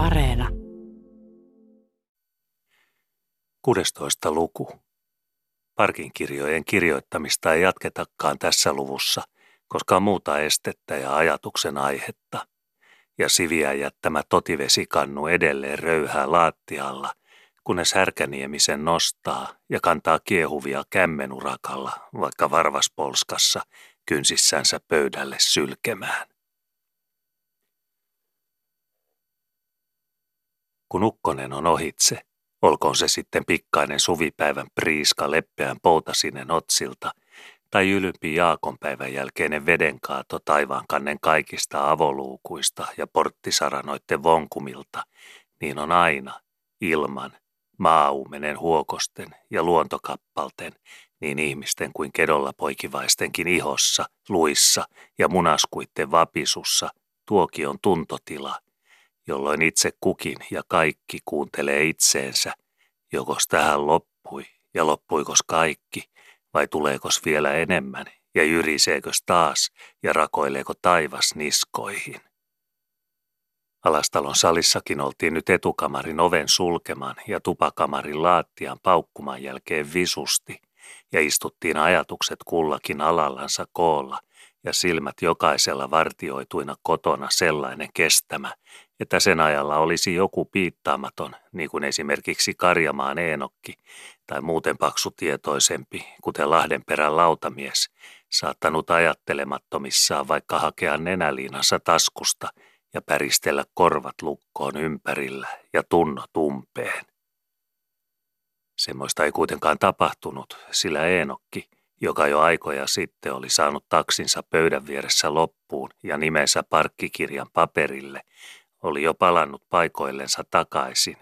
Areena. 16. luku. Parkin kirjojen kirjoittamista ei jatketakaan tässä luvussa, koska on muuta estettä ja ajatuksen aihetta. Ja siviä jättämä totivesikannu edelleen röyhää laattialla, kunnes härkäniemisen nostaa ja kantaa kiehuvia kämmenurakalla, vaikka varvaspolskassa, kynsissänsä pöydälle sylkemään. Kun ukkonen on ohitse, olkoon se sitten pikkainen suvipäivän priiska leppeän poutasinen otsilta tai ylympi Jaakonpäivän jälkeinen vedenkaato kannen kaikista avoluukuista ja porttisaranoitten vonkumilta, niin on aina ilman, maaumenen huokosten ja luontokappalten, niin ihmisten kuin kedolla poikivaistenkin ihossa, luissa ja munaskuitten vapisussa tuokion tuntotila – jolloin itse kukin ja kaikki kuuntelee itseensä, jokos tähän loppui ja loppuikos kaikki, vai tuleekos vielä enemmän ja jyriseekös taas ja rakoileeko taivas niskoihin. Alastalon salissakin oltiin nyt etukamarin oven sulkeman ja tupakamarin laattian paukkuman jälkeen visusti, ja istuttiin ajatukset kullakin alallansa koolla, ja silmät jokaisella vartioituina kotona sellainen kestämä, että sen ajalla olisi joku piittaamaton, niin kuin esimerkiksi Karjamaan Eenokki, tai muuten paksutietoisempi, kuten Lahdenperän lautamies, saattanut ajattelemattomissaan vaikka hakea nenäliinansa taskusta ja päristellä korvat lukkoon ympärillä ja tunno tumpeen. Semmoista ei kuitenkaan tapahtunut, sillä Eenokki, joka jo aikoja sitten oli saanut taksinsa pöydän vieressä loppuun ja nimensä parkkikirjan paperille, oli jo palannut paikoillensa takaisin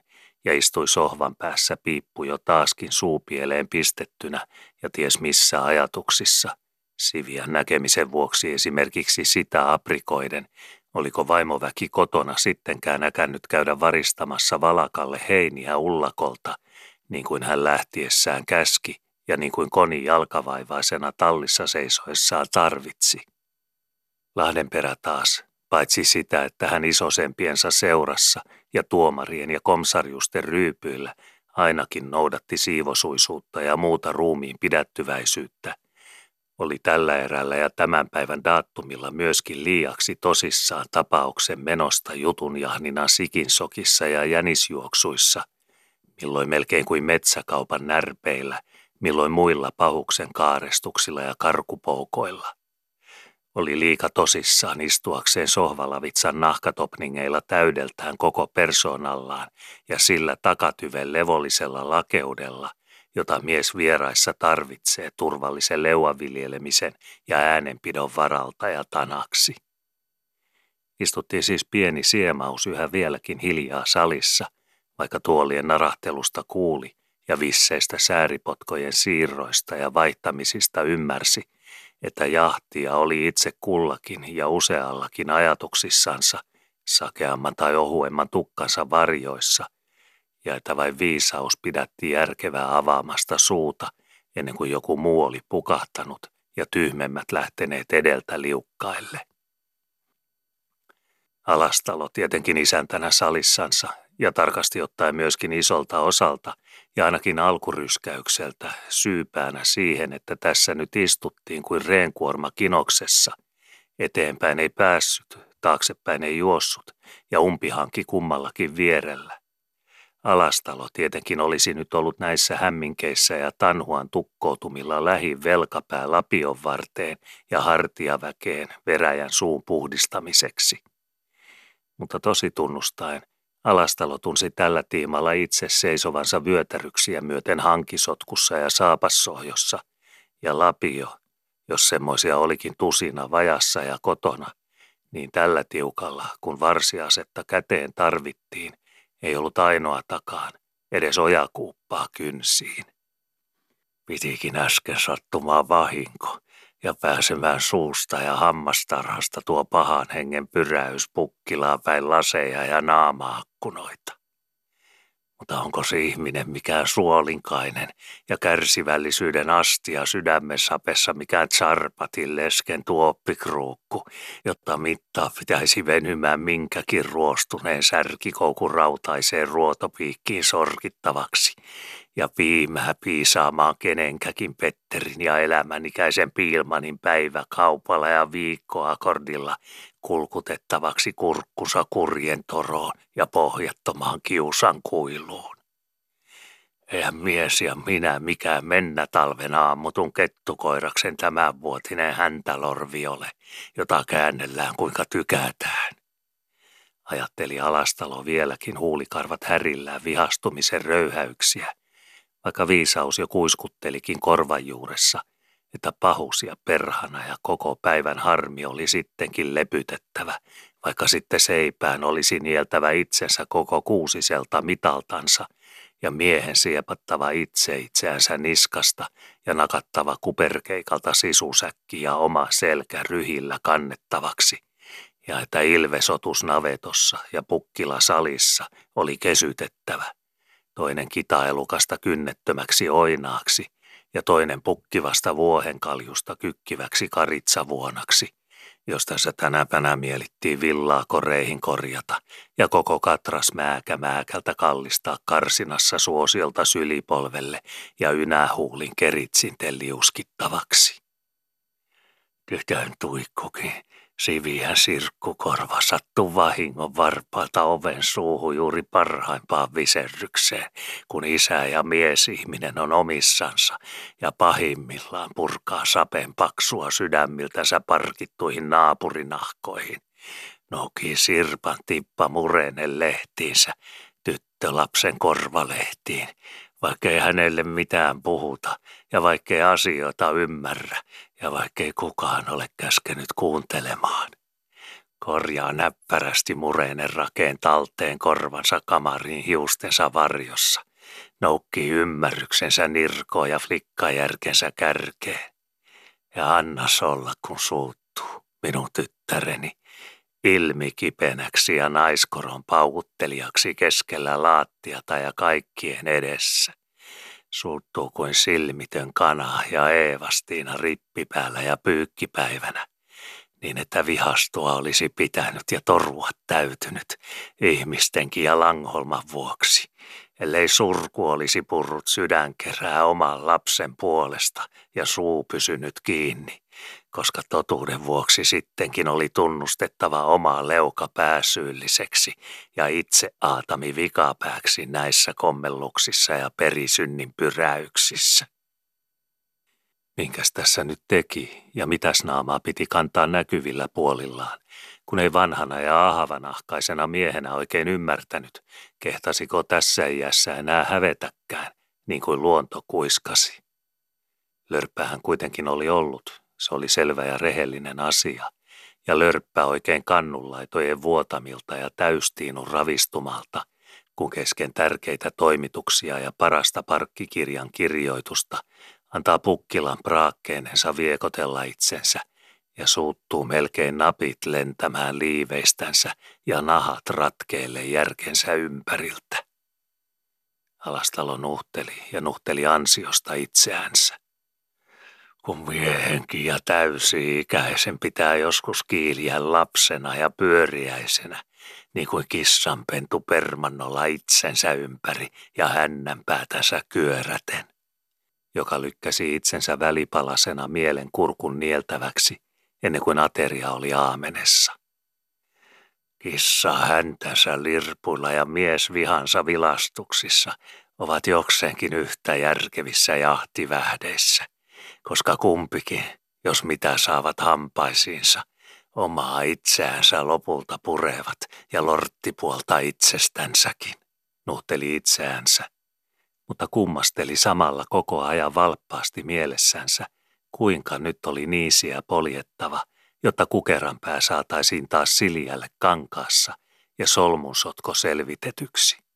ja istui sohvan päässä piippu jo taaskin suupieleen pistettynä ja ties missä ajatuksissa. Sivian näkemisen vuoksi esimerkiksi sitä aprikoiden, oliko vaimoväki kotona sittenkään näkännyt käydä varistamassa valakalle heiniä ullakolta, niin kuin hän lähtiessään käski ja niin kuin koni jalkavaivaisena tallissa seisoessaan tarvitsi. Lahdenperä taas paitsi sitä, että hän isosempiensa seurassa ja tuomarien ja komsarjusten ryypyillä ainakin noudatti siivosuisuutta ja muuta ruumiin pidättyväisyyttä, oli tällä erällä ja tämän päivän daattumilla myöskin liiaksi tosissaan tapauksen menosta jutun jahnina sikinsokissa ja jänisjuoksuissa, milloin melkein kuin metsäkaupan närpeillä, milloin muilla pahuksen kaarestuksilla ja karkupoukoilla. Oli liika tosissaan istuakseen sohvalavitsan nahkatopningeilla täydeltään koko persoonallaan ja sillä takatyven levollisella lakeudella, jota mies vieraissa tarvitsee turvallisen leuaviljelemisen ja äänenpidon varalta ja tanaksi. Istuttiin siis pieni siemaus yhä vieläkin hiljaa salissa, vaikka tuolien narahtelusta kuuli ja visseistä sääripotkojen siirroista ja vaihtamisista ymmärsi – että jahtia oli itse kullakin ja useallakin ajatuksissansa, sakeamman tai ohuemman tukkansa varjoissa, ja että vain viisaus pidätti järkevää avaamasta suuta ennen kuin joku muu oli pukahtanut ja tyhmemmät lähteneet edeltä liukkaille. Alastalo tietenkin isäntänä salissansa ja tarkasti ottaen myöskin isolta osalta ja ainakin alkuryskäykseltä syypäänä siihen, että tässä nyt istuttiin kuin reenkuorma kinoksessa. Eteenpäin ei päässyt, taaksepäin ei juossut ja umpihanki kummallakin vierellä. Alastalo tietenkin olisi nyt ollut näissä hämminkeissä ja tanhuan tukkoutumilla lähi velkapää lapion varteen ja hartiaväkeen veräjän suun puhdistamiseksi. Mutta tosi tunnustaen, Alastalo tunsi tällä tiimalla itse seisovansa vyötäryksiä myöten hankisotkussa ja saapassohjossa, ja Lapio, jos semmoisia olikin tusina vajassa ja kotona, niin tällä tiukalla, kun varsiasetta käteen tarvittiin, ei ollut ainoa takaan, edes ojakuuppaa kynsiin. Pitikin äsken sattumaan vahinko, ja pääsemään suusta ja hammastarhasta tuo pahan hengen pyräys pukkilaa päin laseja ja naamaakkunoita. Mutta onko se ihminen mikään suolinkainen ja kärsivällisyyden astia sydämen sapessa mikään tsarpatin lesken tuoppikruukku, jotta mittaa pitäisi venymään minkäkin ruostuneen särkikoukun rautaiseen ruotopiikkiin sorkittavaksi ja piimää piisaamaan kenenkäkin Petterin ja elämänikäisen Piilmanin päivä kaupalla ja viikkoakordilla kulkutettavaksi kurkkusa kurjen toroon ja pohjattomaan kiusan kuiluun. Eihän mies ja minä mikään mennä talven aamutun kettukoiraksen tämänvuotinen häntälorvi ole, jota käännellään kuinka tykätään. Ajatteli Alastalo vieläkin huulikarvat härillään vihastumisen röyhäyksiä, vaikka viisaus jo kuiskuttelikin korvan juuressa – että pahus ja perhana ja koko päivän harmi oli sittenkin lepytettävä, vaikka sitten seipään olisi nieltävä itsensä koko kuusiselta mitaltansa ja miehen siepattava itse itseänsä niskasta ja nakattava kuperkeikalta sisusäkki ja oma selkä ryhillä kannettavaksi, ja että ilvesotus navetossa ja pukkila salissa oli kesytettävä, toinen kitaelukasta kynnettömäksi oinaaksi – ja toinen pukkivasta vuohenkaljusta kykkiväksi karitsavuonaksi, josta se tänäpänä mielittiin villaa koreihin korjata ja koko katras määkä määkältä kallistaa karsinassa suosiolta sylipolvelle ja ynähuulin keritsintelli uskittavaksi. Tytön tuikkukin Siviä sirkkukorva sattu vahingon varpaata oven suuhun juuri parhaimpaan viserrykseen, kun isä ja miesihminen on omissansa ja pahimmillaan purkaa sapen paksua sydämiltänsä parkittuihin naapurinahkoihin. Noki sirpan tippa murenen lehtiinsä, tyttö lapsen korvalehtiin, vaikkei hänelle mitään puhuta ja vaikkei asioita ymmärrä ja vaikkei kukaan ole käskenyt kuuntelemaan. Korjaa näppärästi mureinen rakeen talteen korvansa kamariin hiustensa varjossa. Noukki ymmärryksensä nirkoa ja flikkajärkensä kärkeen. Ja anna olla, kun suuttuu, minun tyttäreni, ilmikipenäksi ja naiskoron paukuttelijaksi keskellä laattiata ja kaikkien edessä. Suuttuu kuin silmitön kana ja Eevastiina rippipäällä ja pyykkipäivänä, niin että vihastua olisi pitänyt ja torua täytynyt ihmistenkin ja Langholman vuoksi, ellei surku olisi purrut sydänkerää oman lapsen puolesta ja suu pysynyt kiinni koska totuuden vuoksi sittenkin oli tunnustettava omaa leuka pääsyylliseksi ja itse aatami vikapääksi näissä kommelluksissa ja perisynnin pyräyksissä. Minkäs tässä nyt teki ja mitäs naamaa piti kantaa näkyvillä puolillaan, kun ei vanhana ja ahavanahkaisena miehenä oikein ymmärtänyt, kehtasiko tässä iässä enää hävetäkään, niin kuin luonto kuiskasi. Lörppähän kuitenkin oli ollut, se oli selvä ja rehellinen asia, ja lörppä oikein kannullaitojen vuotamilta ja täystiinun ravistumalta, kun kesken tärkeitä toimituksia ja parasta parkkikirjan kirjoitusta antaa pukkilan praakkeensa viekotella itsensä ja suuttuu melkein napit lentämään liiveistänsä ja nahat ratkeelle järkensä ympäriltä. Alastalo nuhteli ja nuhteli ansiosta itseänsä kun miehenkin ja täysi-ikäisen pitää joskus kiiliä lapsena ja pyöriäisenä, niin kuin kissanpentu permannolla itsensä ympäri ja hännän päätänsä kyöräten, joka lykkäsi itsensä välipalasena mielen kurkun nieltäväksi ennen kuin ateria oli aamenessa. Kissa häntänsä lirpuilla ja mies vihansa vilastuksissa ovat jokseenkin yhtä järkevissä jahtivähdeissä – koska kumpikin, jos mitä saavat hampaisiinsa, omaa itseänsä lopulta purevat ja lorttipuolta itsestänsäkin, nuhteli itseänsä, mutta kummasteli samalla koko ajan valppaasti mielessänsä, kuinka nyt oli niisiä poljettava, jotta kukeranpää saataisiin taas siljälle kankaassa ja solmunsotko selvitetyksi.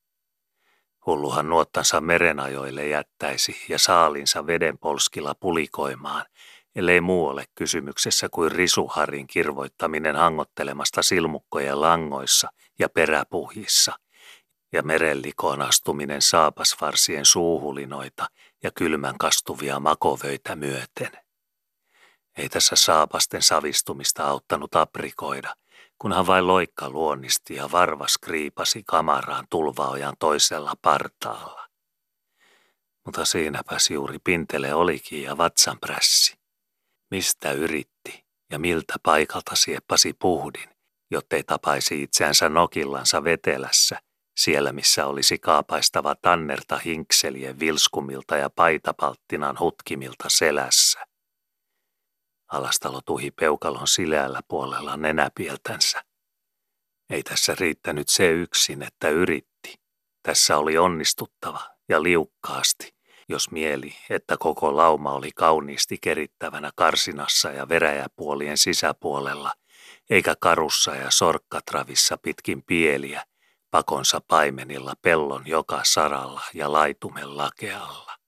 Hulluhan nuottansa merenajoille jättäisi ja saalinsa vedenpolskilla pulikoimaan, ellei muu ole kysymyksessä kuin risuharin kirvoittaminen hangottelemasta silmukkojen langoissa ja peräpuhjissa, ja merellikoon astuminen saapasvarsien suuhulinoita ja kylmän kastuvia makovöitä myöten. Ei tässä saapasten savistumista auttanut aprikoida, kunhan vain loikka luonnisti ja varvas kriipasi kamaraan tulvaojan toisella partaalla. Mutta siinäpäs juuri pintele olikin ja vatsanprässi. Mistä yritti ja miltä paikalta sieppasi puhdin, jottei tapaisi itseänsä nokillansa vetelässä, siellä missä olisi kaapaistava tannerta hinkselien vilskumilta ja paitapalttinan hutkimilta selässä. Alastalo tuhi peukalon sileällä puolella nenäpieltänsä. Ei tässä riittänyt se yksin, että yritti. Tässä oli onnistuttava ja liukkaasti, jos mieli, että koko lauma oli kauniisti kerittävänä karsinassa ja veräjäpuolien sisäpuolella, eikä karussa ja sorkkatravissa pitkin pieliä, pakonsa paimenilla pellon joka saralla ja laitumen lakealla.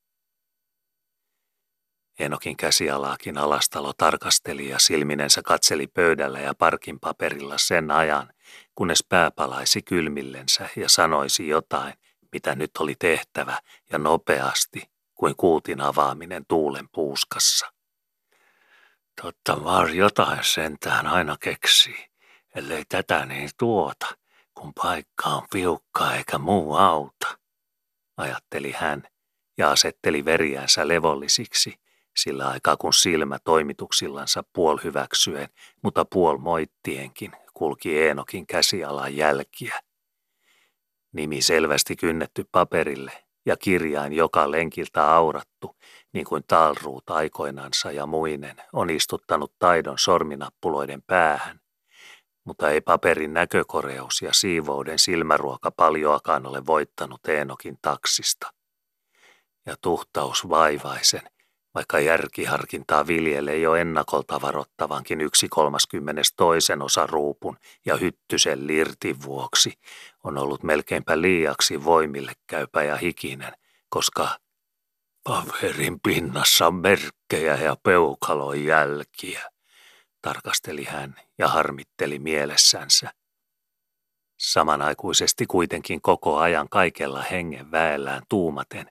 Enokin käsialaakin alastalo tarkasteli ja silminensä katseli pöydällä ja parkin paperilla sen ajan, kunnes pää palaisi kylmillensä ja sanoisi jotain, mitä nyt oli tehtävä ja nopeasti, kuin kuutin avaaminen tuulen puuskassa. Totta var jotain sentään aina keksii, ellei tätä niin tuota, kun paikka on piukka eikä muu auta, ajatteli hän ja asetteli veriänsä levollisiksi, sillä aikaa kun silmä toimituksillansa puol hyväksyen, mutta puol moittienkin kulki Eenokin käsialan jälkiä. Nimi selvästi kynnetty paperille ja kirjain joka lenkiltä aurattu, niin kuin talruut aikoinansa ja muinen on istuttanut taidon sorminappuloiden päähän. Mutta ei paperin näkökoreus ja siivouden silmäruoka paljoakaan ole voittanut Eenokin taksista. Ja tuhtaus vaivaisen, vaikka järkiharkintaa viljelee jo ennakolta varottavankin yksi kolmaskymmenes toisen osa ruupun ja hyttysen lirtin vuoksi, on ollut melkeinpä liiaksi voimille käypä ja hikinen, koska paperin pinnassa on merkkejä ja peukalon jälkiä, tarkasteli hän ja harmitteli mielessänsä. Samanaikuisesti kuitenkin koko ajan kaikella hengen väellään tuumaten,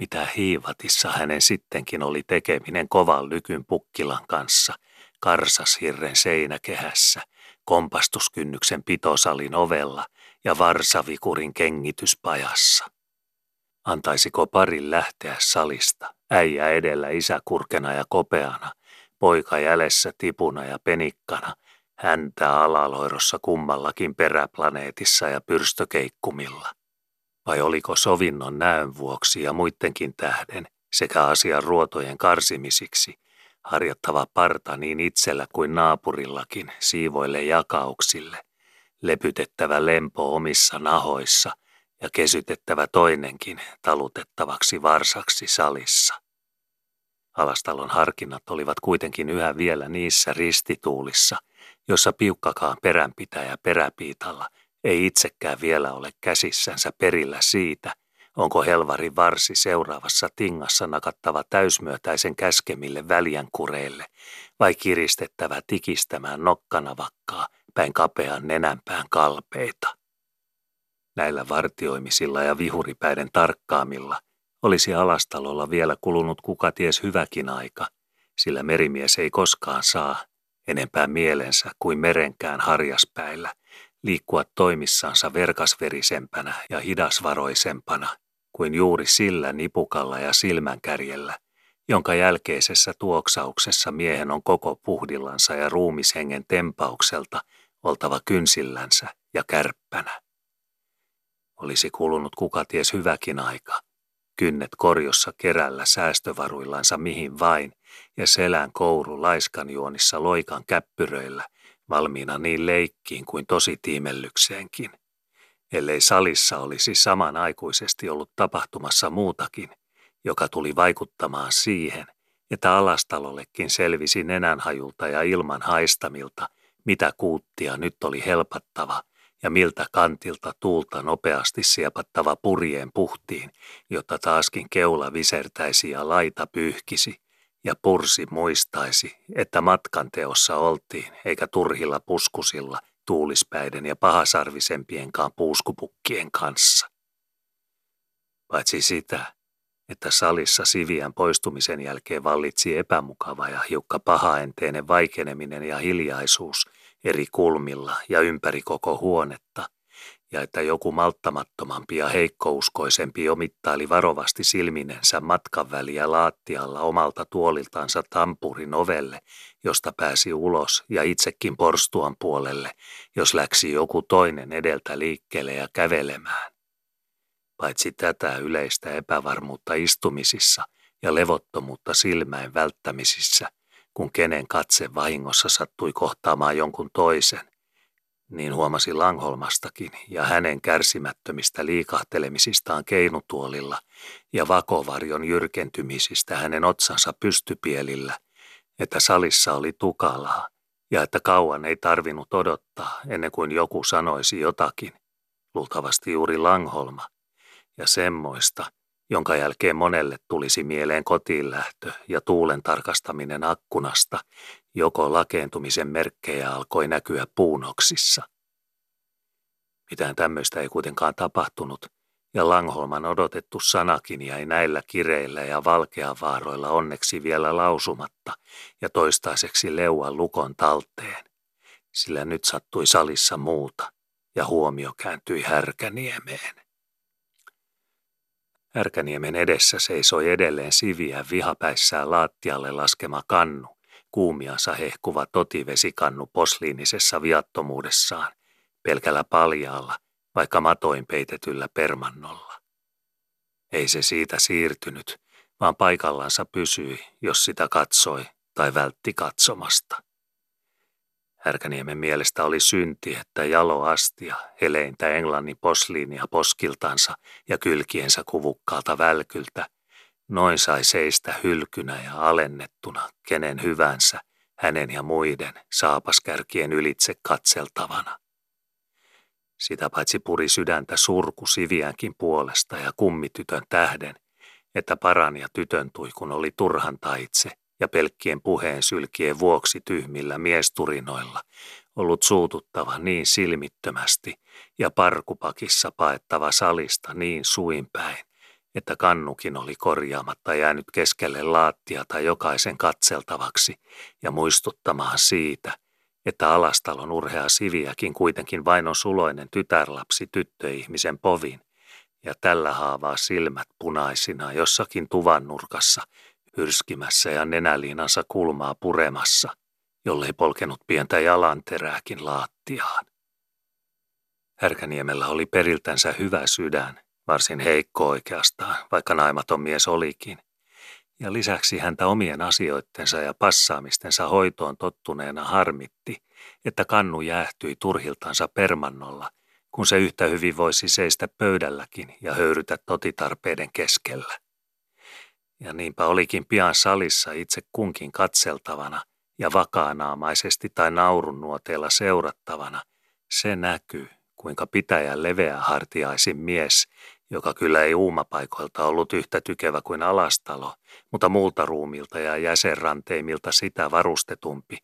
mitä hiivatissa hänen sittenkin oli tekeminen kovan lykyn pukkilan kanssa, karsashirren seinäkehässä, kompastuskynnyksen pitosalin ovella ja varsavikurin kengityspajassa. Antaisiko parin lähteä salista, äijä edellä isä kurkena ja kopeana, poika jäljessä tipuna ja penikkana, häntä alaloirossa kummallakin peräplaneetissa ja pyrstökeikkumilla. Vai oliko sovinnon näön vuoksi ja muidenkin tähden sekä asian ruotojen karsimisiksi harjoittava parta niin itsellä kuin naapurillakin siivoille jakauksille, lepytettävä lempo omissa nahoissa ja kesytettävä toinenkin talutettavaksi varsaksi salissa. Alastalon harkinnat olivat kuitenkin yhä vielä niissä ristituulissa, jossa piukkakaan peränpitäjä peräpiitalla – ei itsekään vielä ole käsissänsä perillä siitä, onko helvari varsi seuraavassa tingassa nakattava täysmyötäisen käskemille väljänkureille vai kiristettävä tikistämään nokkanavakkaa päin kapean nenänpään kalpeita. Näillä vartioimisilla ja vihuripäiden tarkkaamilla olisi alastalolla vielä kulunut kuka ties hyväkin aika, sillä merimies ei koskaan saa enempää mielensä kuin merenkään harjaspäillä, liikkua toimissansa verkasverisempänä ja hidasvaroisempana kuin juuri sillä nipukalla ja silmänkärjellä, jonka jälkeisessä tuoksauksessa miehen on koko puhdillansa ja ruumishengen tempaukselta oltava kynsillänsä ja kärppänä. Olisi kulunut kuka ties hyväkin aika, kynnet korjossa kerällä säästövaruillansa mihin vain ja selän kouru laiskanjuonissa loikan käppyröillä – valmiina niin leikkiin kuin tositiimellykseenkin, ellei salissa olisi samanaikuisesti ollut tapahtumassa muutakin, joka tuli vaikuttamaan siihen, että alastalollekin selvisi nenänhajulta ja ilman haistamilta, mitä kuuttia nyt oli helpattava ja miltä kantilta tuulta nopeasti siepattava purjeen puhtiin, jotta taaskin keula visertäisi ja laita pyyhkisi, ja pursi muistaisi, että matkan teossa oltiin, eikä turhilla puskusilla, tuulispäiden ja pahasarvisempienkaan puuskupukkien kanssa. Paitsi sitä, että salissa Siviän poistumisen jälkeen vallitsi epämukava ja hiukka pahaenteinen vaikeneminen ja hiljaisuus eri kulmilla ja ympäri koko huonetta, ja että joku malttamattomampi ja heikkouskoisempi omittaili varovasti silminensä matkan väliä laattialla omalta tuoliltansa tampurin ovelle, josta pääsi ulos ja itsekin porstuan puolelle, jos läksi joku toinen edeltä liikkeelle ja kävelemään. Paitsi tätä yleistä epävarmuutta istumisissa ja levottomuutta silmäin välttämisissä, kun kenen katse vahingossa sattui kohtaamaan jonkun toisen, niin huomasi Langholmastakin ja hänen kärsimättömistä liikahtelemisistaan keinutuolilla ja vakovarjon jyrkentymisistä hänen otsansa pystypielillä, että salissa oli tukalaa ja että kauan ei tarvinnut odottaa ennen kuin joku sanoisi jotakin, luultavasti juuri Langholma, ja semmoista, jonka jälkeen monelle tulisi mieleen kotiin lähtö ja tuulen tarkastaminen akkunasta, joko lakeentumisen merkkejä alkoi näkyä puunoksissa. Mitään tämmöistä ei kuitenkaan tapahtunut, ja Langholman odotettu sanakin jäi näillä kireillä ja valkeavaaroilla onneksi vielä lausumatta ja toistaiseksi leuan lukon talteen, sillä nyt sattui salissa muuta, ja huomio kääntyi Härkäniemeen. Härkäniemen edessä seisoi edelleen siviä vihapäissään laattialle laskema kannu, kuumiansa hehkuva totivesikannu posliinisessa viattomuudessaan, pelkällä paljaalla, vaikka matoin peitetyllä permannolla. Ei se siitä siirtynyt, vaan paikallansa pysyi, jos sitä katsoi tai vältti katsomasta. Härkäniemen mielestä oli synti, että jaloastia, heleintä englannin posliinia poskiltansa ja kylkiensä kuvukkaalta välkyltä, noin sai seistä hylkynä ja alennettuna kenen hyvänsä, hänen ja muiden saapaskärkien ylitse katseltavana. Sitä paitsi puri sydäntä surku siviänkin puolesta ja kummitytön tähden, että parani ja tytön tui, kun oli turhan taitse ja pelkkien puheen sylkien vuoksi tyhmillä miesturinoilla ollut suututtava niin silmittömästi ja parkupakissa paettava salista niin suinpäin, että kannukin oli korjaamatta jäänyt keskelle laattiata jokaisen katseltavaksi ja muistuttamaan siitä, että alastalon urhea siviäkin kuitenkin vain on suloinen tytärlapsi tyttöihmisen povin, ja tällä haavaa silmät punaisina jossakin tuvan nurkassa hyrskimässä ja nenäliinansa kulmaa puremassa, jollei polkenut pientä jalanterääkin laattiaan. Härkäniemellä oli periltänsä hyvä sydän, varsin heikko oikeastaan, vaikka naimaton mies olikin. Ja lisäksi häntä omien asioittensa ja passaamistensa hoitoon tottuneena harmitti, että kannu jäähtyi turhiltansa permannolla, kun se yhtä hyvin voisi seistä pöydälläkin ja höyrytä totitarpeiden keskellä. Ja niinpä olikin pian salissa itse kunkin katseltavana ja vakaanaamaisesti tai naurun nuoteella seurattavana se näkyy, kuinka pitäjän leveähartiaisin mies, joka kyllä ei uumapaikoilta ollut yhtä tykevä kuin alastalo, mutta muulta ruumilta ja jäsenranteimilta sitä varustetumpi,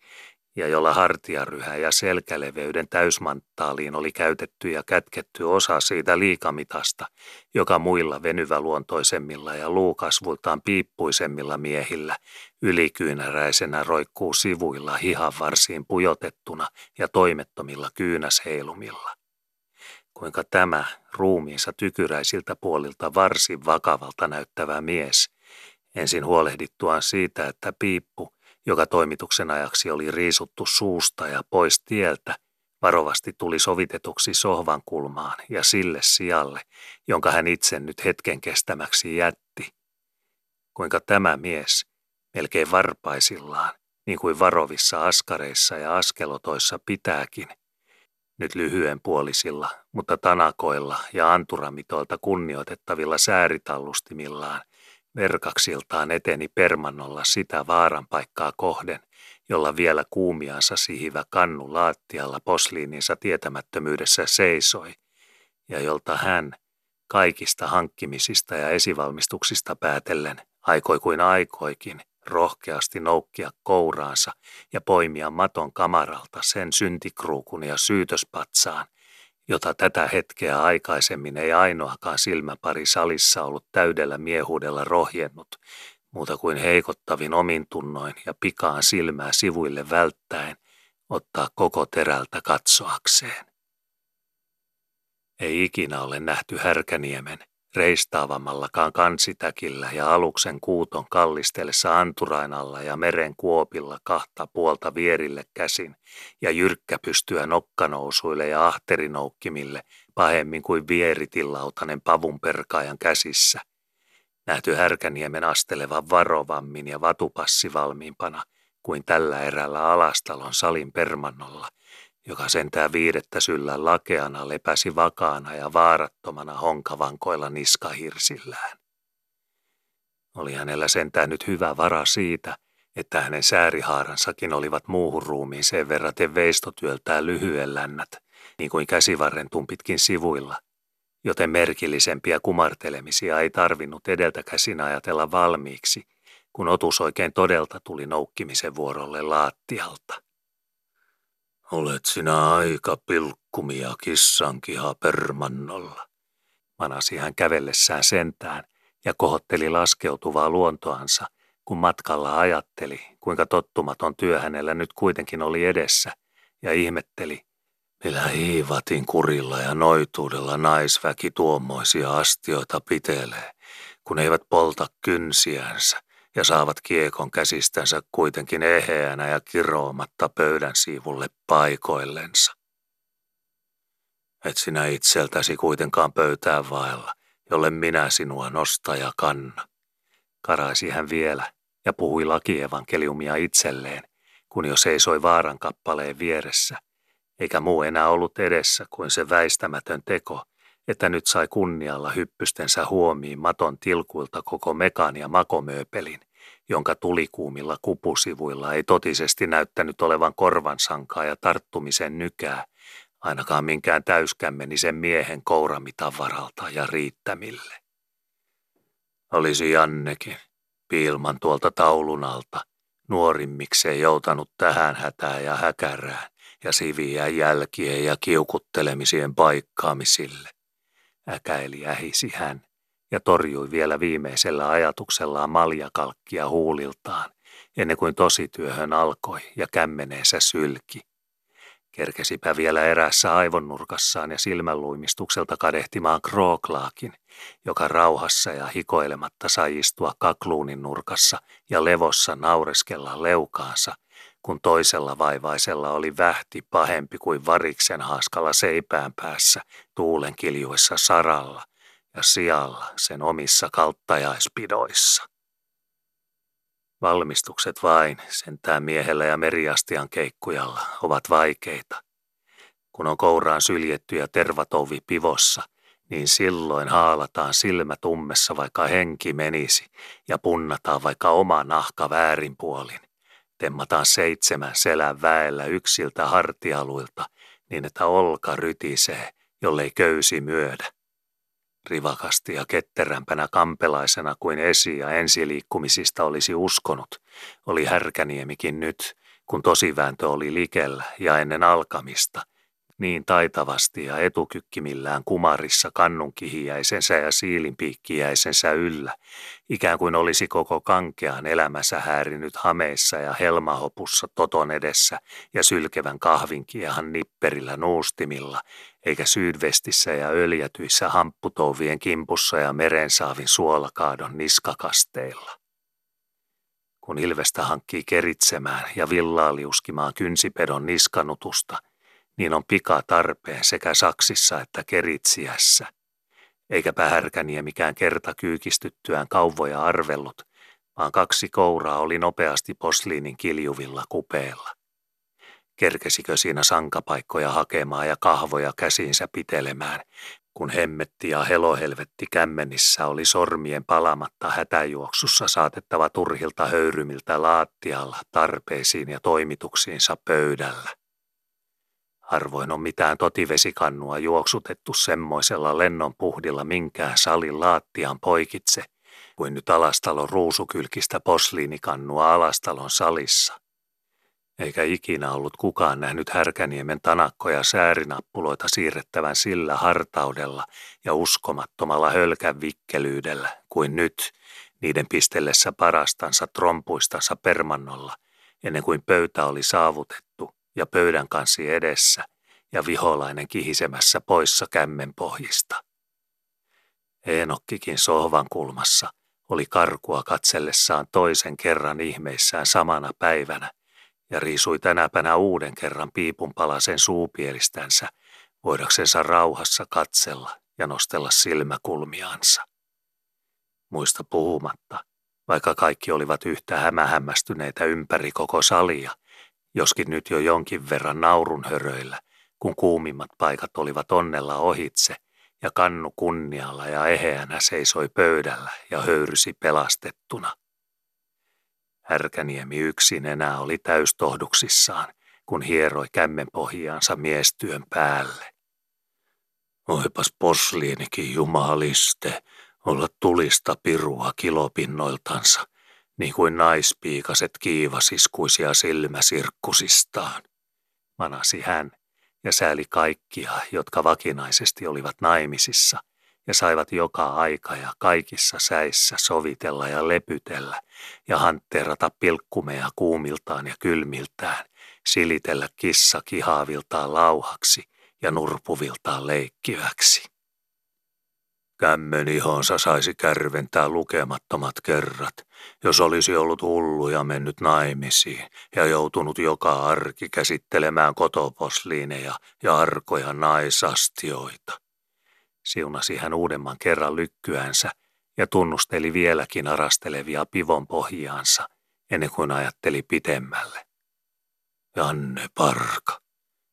ja jolla hartiaryhä ja selkäleveyden täysmanttaaliin oli käytetty ja kätketty osa siitä liikamitasta, joka muilla venyväluontoisemmilla ja luukasvultaan piippuisemmilla miehillä ylikyynäräisenä roikkuu sivuilla hihan varsiin pujotettuna ja toimettomilla kyynäsheilumilla. Kuinka tämä ruumiinsa tykyräisiltä puolilta varsin vakavalta näyttävä mies, ensin huolehdittuaan siitä, että piippu joka toimituksen ajaksi oli riisuttu suusta ja pois tieltä, varovasti tuli sovitetuksi sohvan kulmaan ja sille sijalle, jonka hän itse nyt hetken kestämäksi jätti. Kuinka tämä mies, melkein varpaisillaan, niin kuin varovissa askareissa ja askelotoissa pitääkin, nyt lyhyen puolisilla, mutta tanakoilla ja anturamitoilta kunnioitettavilla sääritallustimillaan – Verkaksiltaan eteni permannolla sitä vaaran paikkaa kohden, jolla vielä kuumiansa sihivä kannu laattialla posliininsa tietämättömyydessä seisoi, ja jolta hän, kaikista hankkimisista ja esivalmistuksista päätellen, aikoi kuin aikoikin, rohkeasti noukkia kouraansa ja poimia maton kamaralta sen syntikruukun ja syytöspatsaan, jota tätä hetkeä aikaisemmin ei ainoakaan silmäpari salissa ollut täydellä miehuudella rohjennut, muuta kuin heikottavin omintunnoin ja pikaan silmää sivuille välttäen, ottaa koko terältä katsoakseen. Ei ikinä ole nähty Härkäniemen reistaavammallakaan kansitäkillä ja aluksen kuuton kallistelessa anturainalla ja meren kuopilla kahta puolta vierille käsin ja jyrkkä pystyä nokkanousuille ja ahterinoukkimille pahemmin kuin vieritinlautanen pavunperkaajan käsissä. Nähty Härkäniemen astelevan varovammin ja vatupassivalmiimpana kuin tällä erällä alastalon salin permannolla – joka sentään viidettä syllä lakeana lepäsi vakaana ja vaarattomana honkavankoilla niskahirsillään. Oli hänellä sentään nyt hyvä vara siitä, että hänen säärihaaransakin olivat muuhun ruumiin sen verraten veistotyöltään lyhyellännät, niin kuin käsivarren tumpitkin sivuilla, joten merkillisempiä kumartelemisia ei tarvinnut edeltä käsin ajatella valmiiksi, kun otus oikein todelta tuli noukkimisen vuorolle laattialta. Olet sinä aika pilkkumia kissankiha permannolla. Manasi hän kävellessään sentään ja kohotteli laskeutuvaa luontoansa, kun matkalla ajatteli, kuinka tottumaton työ hänellä nyt kuitenkin oli edessä, ja ihmetteli, millä hiivatin kurilla ja noituudella naisväki tuommoisia astioita pitelee, kun eivät polta kynsiänsä ja saavat kiekon käsistänsä kuitenkin eheänä ja kiroamatta pöydän siivulle paikoillensa. Et sinä itseltäsi kuitenkaan pöytään vaella, jolle minä sinua nosta ja kanna. Karaisi hän vielä ja puhui lakievankeliumia itselleen, kun jo seisoi vaaran kappaleen vieressä, eikä muu enää ollut edessä kuin se väistämätön teko, että nyt sai kunnialla hyppystensä huomiin maton tilkuilta koko mekan ja makomööpelin, jonka tulikuumilla kupusivuilla ei totisesti näyttänyt olevan korvansankaa ja tarttumisen nykää, ainakaan minkään täyskämmenisen miehen kouramitan varalta ja riittämille. Olisi Jannekin, piilman tuolta taulun alta, nuorimmikseen joutanut tähän hätään ja häkärään ja siviä jälkien ja kiukuttelemisen paikkaamisille. Äkäili ähisi hän ja torjui vielä viimeisellä ajatuksellaan maljakalkkia huuliltaan, ennen kuin tosityöhön alkoi ja kämmeneensä sylki. Kerkesipä vielä erässä aivonnurkassaan ja silmänluimistukselta kadehtimaan Krooklaakin, joka rauhassa ja hikoilematta sai istua kakluunin nurkassa ja levossa naureskella leukaansa, kun toisella vaivaisella oli vähti pahempi kuin variksen haaskalla seipään päässä tuulen kiljuessa saralla – ja sijalla sen omissa kalttajaispidoissa. Valmistukset vain, sentään miehellä ja meriastian keikkujalla, ovat vaikeita. Kun on kouraan syljetty ja tervatovi pivossa, niin silloin haalataan silmät ummessa vaikka henki menisi ja punnataan vaikka oma nahka väärinpuolin. Temmataan seitsemän selän väellä yksiltä hartialuilta niin, että olka rytisee, jollei köysi myödä. Rivakasti ja ketterämpänä kampelaisena kuin esi- ja ensiliikkumisista olisi uskonut, oli Härkäniemikin nyt, kun tosivääntö oli likellä ja ennen alkamista, niin taitavasti ja etukykkimillään kumarissa kannunkihiäisensä ja siilinpiikkiäisensä yllä, ikään kuin olisi koko kankean elämänsä häärinyt hameissa ja helmahopussa toton edessä ja sylkevän kahvinkiehan nipperillä nuustimilla, eikä syydvestissä ja öljätyissä hampputouvien kimpussa ja merensaavin suolakaadon niskakasteilla. Kun Ilvestä hankkii keritsemään ja villaa liuskimaan kynsipedon niskanutusta, niin on pika tarpeen sekä saksissa että keritsiässä. Eikä Härkäniä mikään kerta kyykistyttyään kauvoja arvellut, vaan kaksi kouraa oli nopeasti posliinin kiljuvilla kupeella. Kerkesikö siinä sankapaikkoja hakemaan ja kahvoja käsiinsä pitelemään, kun hemmetti ja helohelvetti kämmenissä oli sormien palamatta hätäjuoksussa saatettava turhilta höyrymiltä laattialla tarpeisiin ja toimituksiinsa pöydällä. Harvoin on mitään totivesikannua juoksutettu semmoisella lennon puhdilla minkään salin laattian poikitse, kuin nyt alastalon ruusukylkistä posliinikannua alastalon salissa. eikä ikinä ollut kukaan nähnyt Härkäniemen tanakkoja säärinappuloita siirrettävän sillä hartaudella ja uskomattomalla hölkän vikkelyydellä kuin nyt niiden pistellessä parastansa trompuistansa permannolla, ennen kuin pöytä oli saavutettu ja pöydän kansi edessä ja viholainen kihisemässä poissa kämmen pohjista. Eenokkikin sohvan kulmassa oli karkua katsellessaan toisen kerran ihmeissään samana päivänä ja riisui tänäpänä uuden kerran piipun palasen suupielistänsä, voidaksensa rauhassa katsella ja nostella silmäkulmiansa. Muista puhumatta, vaikka kaikki olivat yhtä hämähämmästyneitä ympäri koko salia, joskin nyt jo jonkin verran naurun höröillä, kun kuumimmat paikat olivat onnella ohitse ja kannu kunnialla ja eheänä seisoi pöydällä ja höyrysi pelastettuna. Härkäniemi yksin enää oli täystohduksissaan, kun hieroi kämmenpohjaansa miestyön päälle. Oipas posliinikin jumaliste, olla tulista pirua kilopinnoiltansa, niin kuin naispiikaset kiivasiskuisia silmäsirkkusistaan. Manasi hän ja sääli kaikkia, jotka vakinaisesti olivat naimisissa ja saivat joka aika ja kaikissa säissä sovitella ja lepytellä ja hantterata pilkkumeja kuumiltaan ja kylmiltään, silitellä kissa kihaaviltaan lauhaksi ja nurpuviltaan leikkiväksi. Kämmen ihonsa saisi kärventää lukemattomat kerrat, jos olisi ollut hullu ja mennyt naimisiin ja joutunut joka arki käsittelemään kotoposliineja ja arkoja naisastioita. Siunasi hän uudemman kerran lykkyänsä ja tunnusteli vieläkin arastelevia pivon pohjaansa, ennen kuin ajatteli pitemmälle. Janne Parka,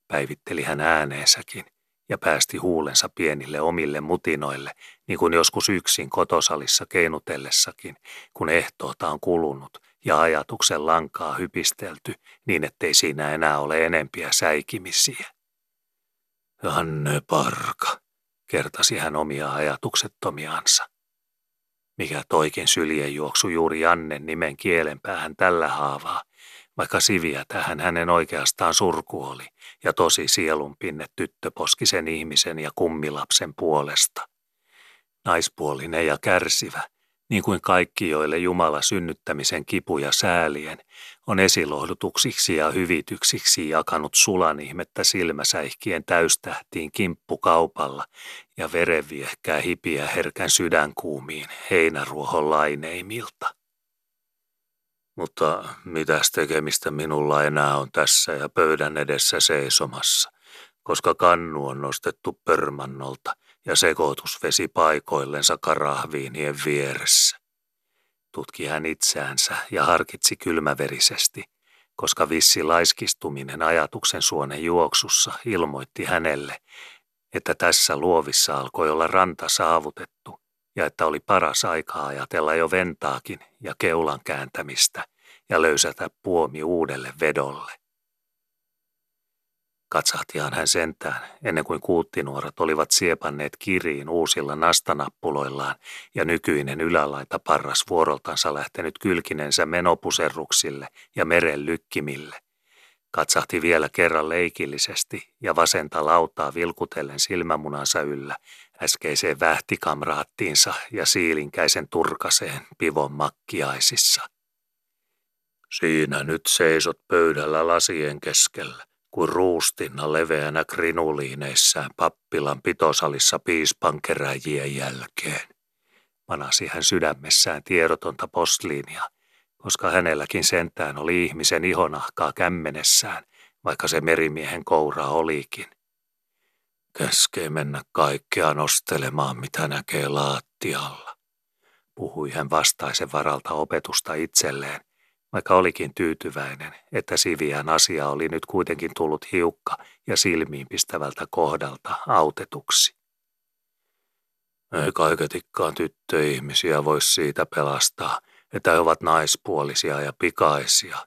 päivitteli hän ääneensäkin ja päästi huulensa pienille omille mutinoille, niin kuin joskus yksin kotosalissa keinutellessakin, kun ehtoota on kulunut ja ajatuksen lankaa hypistelty niin, ettei siinä enää ole enempiä säikimisiä. Anne Parka, kertasi hän omia ajatuksettomiansa. Mikä toikin syljen juoksu juuri Jannen nimen kielenpäähän tällä haavaa, vaikka siviä tähän hänen oikeastaan surku oli ja tosi sielunpinne tyttöposkisen ihmisen ja kummilapsen puolesta. Naispuolinen ja kärsivä, niin kuin kaikki, joille Jumala synnyttämisen kipuja säälien, on esilohdutuksiksi ja hyvityksiksi jakanut sulan ihmettä silmäsäihkien täystähtiin kimppukaupalla ja verenviehkää hipiä herkän sydänkuumiin heinäruohon laineimilta. Mutta mitäs tekemistä minulla enää on tässä ja pöydän edessä seisomassa, koska kannu on nostettu pörmannolta ja sekoitusvesi paikoillensa karahviinien vieressä. Tutki hän itseänsä ja harkitsi kylmäverisesti, koska vissi laiskistuminen ajatuksen suonen juoksussa ilmoitti hänelle, että tässä luovissa alkoi olla ranta saavutettu ja että oli paras aika ajatella jo ventaakin ja keulan kääntämistä ja löysätä puomi uudelle vedolle. Katsahtiaan hän sentään, ennen kuin kuuttinuorat olivat siepanneet kiriin uusilla nastanappuloillaan ja nykyinen ylälaita parras vuoroltansa lähtenyt kylkinensä menopuserruksille ja meren lykkimille. Katsahti vielä kerran leikillisesti ja vasenta lautaa vilkutellen silmämunansa yllä äskeiseen vähtikamraattiinsa ja siilinkäisen turkaseen pivon makkiaisissa. Siinä nyt seisot pöydällä lasien keskellä kuin ruustinna leveänä krinuliineissään pappilan pitosalissa piispan keräjien jälkeen. Manasi hän sydämessään tiedotonta postliinia, koska hänelläkin sentään oli ihmisen ihonahkaa kämmenessään, vaikka se merimiehen koura olikin. Käskee mennä kaikkea nostelemaan, mitä näkee laattialla, puhui hän vastaisen varalta opetusta itselleen, vaikka olikin tyytyväinen, että Siviän asia oli nyt kuitenkin tullut hiukka ja silmiinpistävältä kohdalta autetuksi. Ei kaiketikkaan tyttöihmisiä voisi siitä pelastaa, että he ovat naispuolisia ja pikaisia,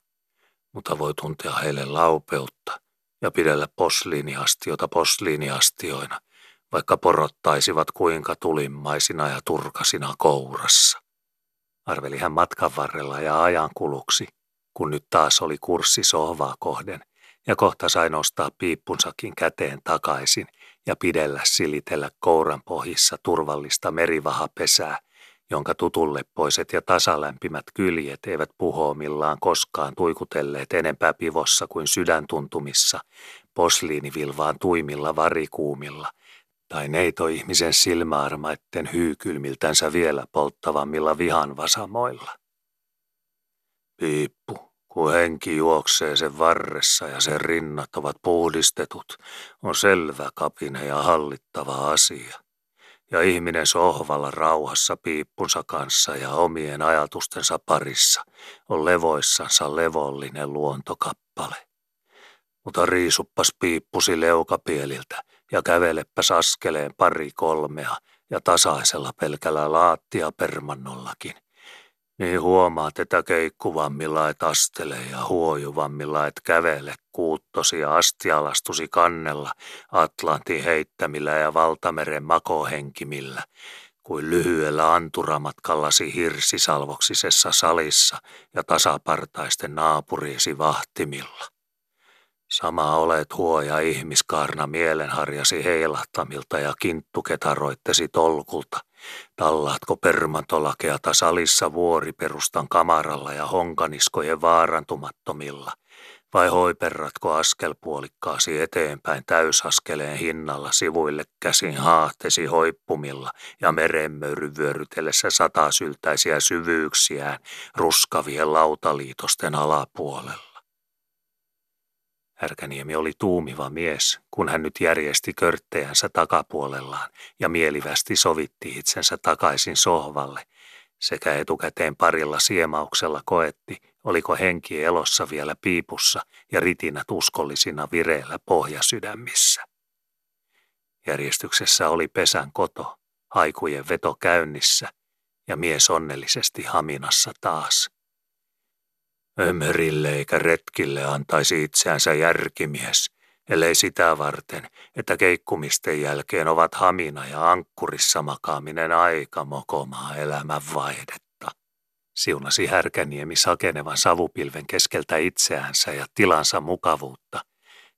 mutta voi tuntea heille laupeutta ja pidellä posliiniastiota posliiniastioina, vaikka porottaisivat kuinka tulimmaisina ja turkasina kourassa arveli hän matkan varrella ja ajan kuluksi, kun nyt taas oli kurssi sohvaa kohden, ja kohta sai nostaa piippunsakin käteen takaisin ja pidellä silitellä kouran pohjissa turvallista merivahapesää, jonka tutulleppoiset ja tasalämpimät kyljet eivät puhoomillaan koskaan tuikutelleet enempää pivossa kuin sydäntuntumissa, posliinivilvaan tuimilla varikuumilla tai neito-ihmisen silmäarmaitten hyykylmiltänsä vielä polttavammilla vihan vasamoilla. Piippu, kun henki juoksee sen varressa ja sen rinnat ovat puhdistetut, on selvä kapina ja hallittava asia ja ihminen sohvalla rauhassa piippunsa kanssa ja omien ajatustensa parissa on levoissansa levollinen luontokappale. Mutta riisuppas piippusi leukapieliltä ja käveleppäs askeleen pari kolmea ja tasaisella pelkällä laattia permannollakin, niin huomaat, että keikkuvammilla et astele ja huojuvammilla et kävele kuuttosi ja astialastusi kannella Atlantin heittämillä ja valtameren makohenkimillä, kuin lyhyellä anturamatkallasi hirsisalvoksisessa salissa ja tasapartaisten naapuriisi vahtimilla. Sama olet huoja ihmiskarna mielenharjasi heilahtamilta ja kinttuketaroittesi tolkulta. Tallaatko permantolakeata salissa vuoriperustan kamaralla ja honkaniskojen vaarantumattomilla? Vai hoiperratko askelpuolikkaasi eteenpäin täysaskeleen hinnalla sivuille käsin haahtesi hoippumilla ja merenmöyry vyörytellessä satasyltäisiä syvyyksiään ruskavien lautaliitosten alapuolella? Härkäniemi oli tuumiva mies, kun hän nyt järjesti körttejänsä takapuolellaan ja mielivästi sovitti itsensä takaisin sohvalle, sekä etukäteen parilla siemauksella koetti, oliko henki elossa vielä piipussa ja ritinät uskollisina vireillä pohjasydämissä. Järjestyksessä oli pesän koto, haikujen veto käynnissä ja mies onnellisesti haminassa taas. Ömerille eikä retkille antaisi itseänsä järkimies, ellei sitä varten, että keikkumisten jälkeen ovat hamina ja ankkurissa makaaminen aika mokomaa elämän vaihdetta. Siunasi Härkäniemi sakenevan savupilven keskeltä itseänsä ja tilansa mukavuutta,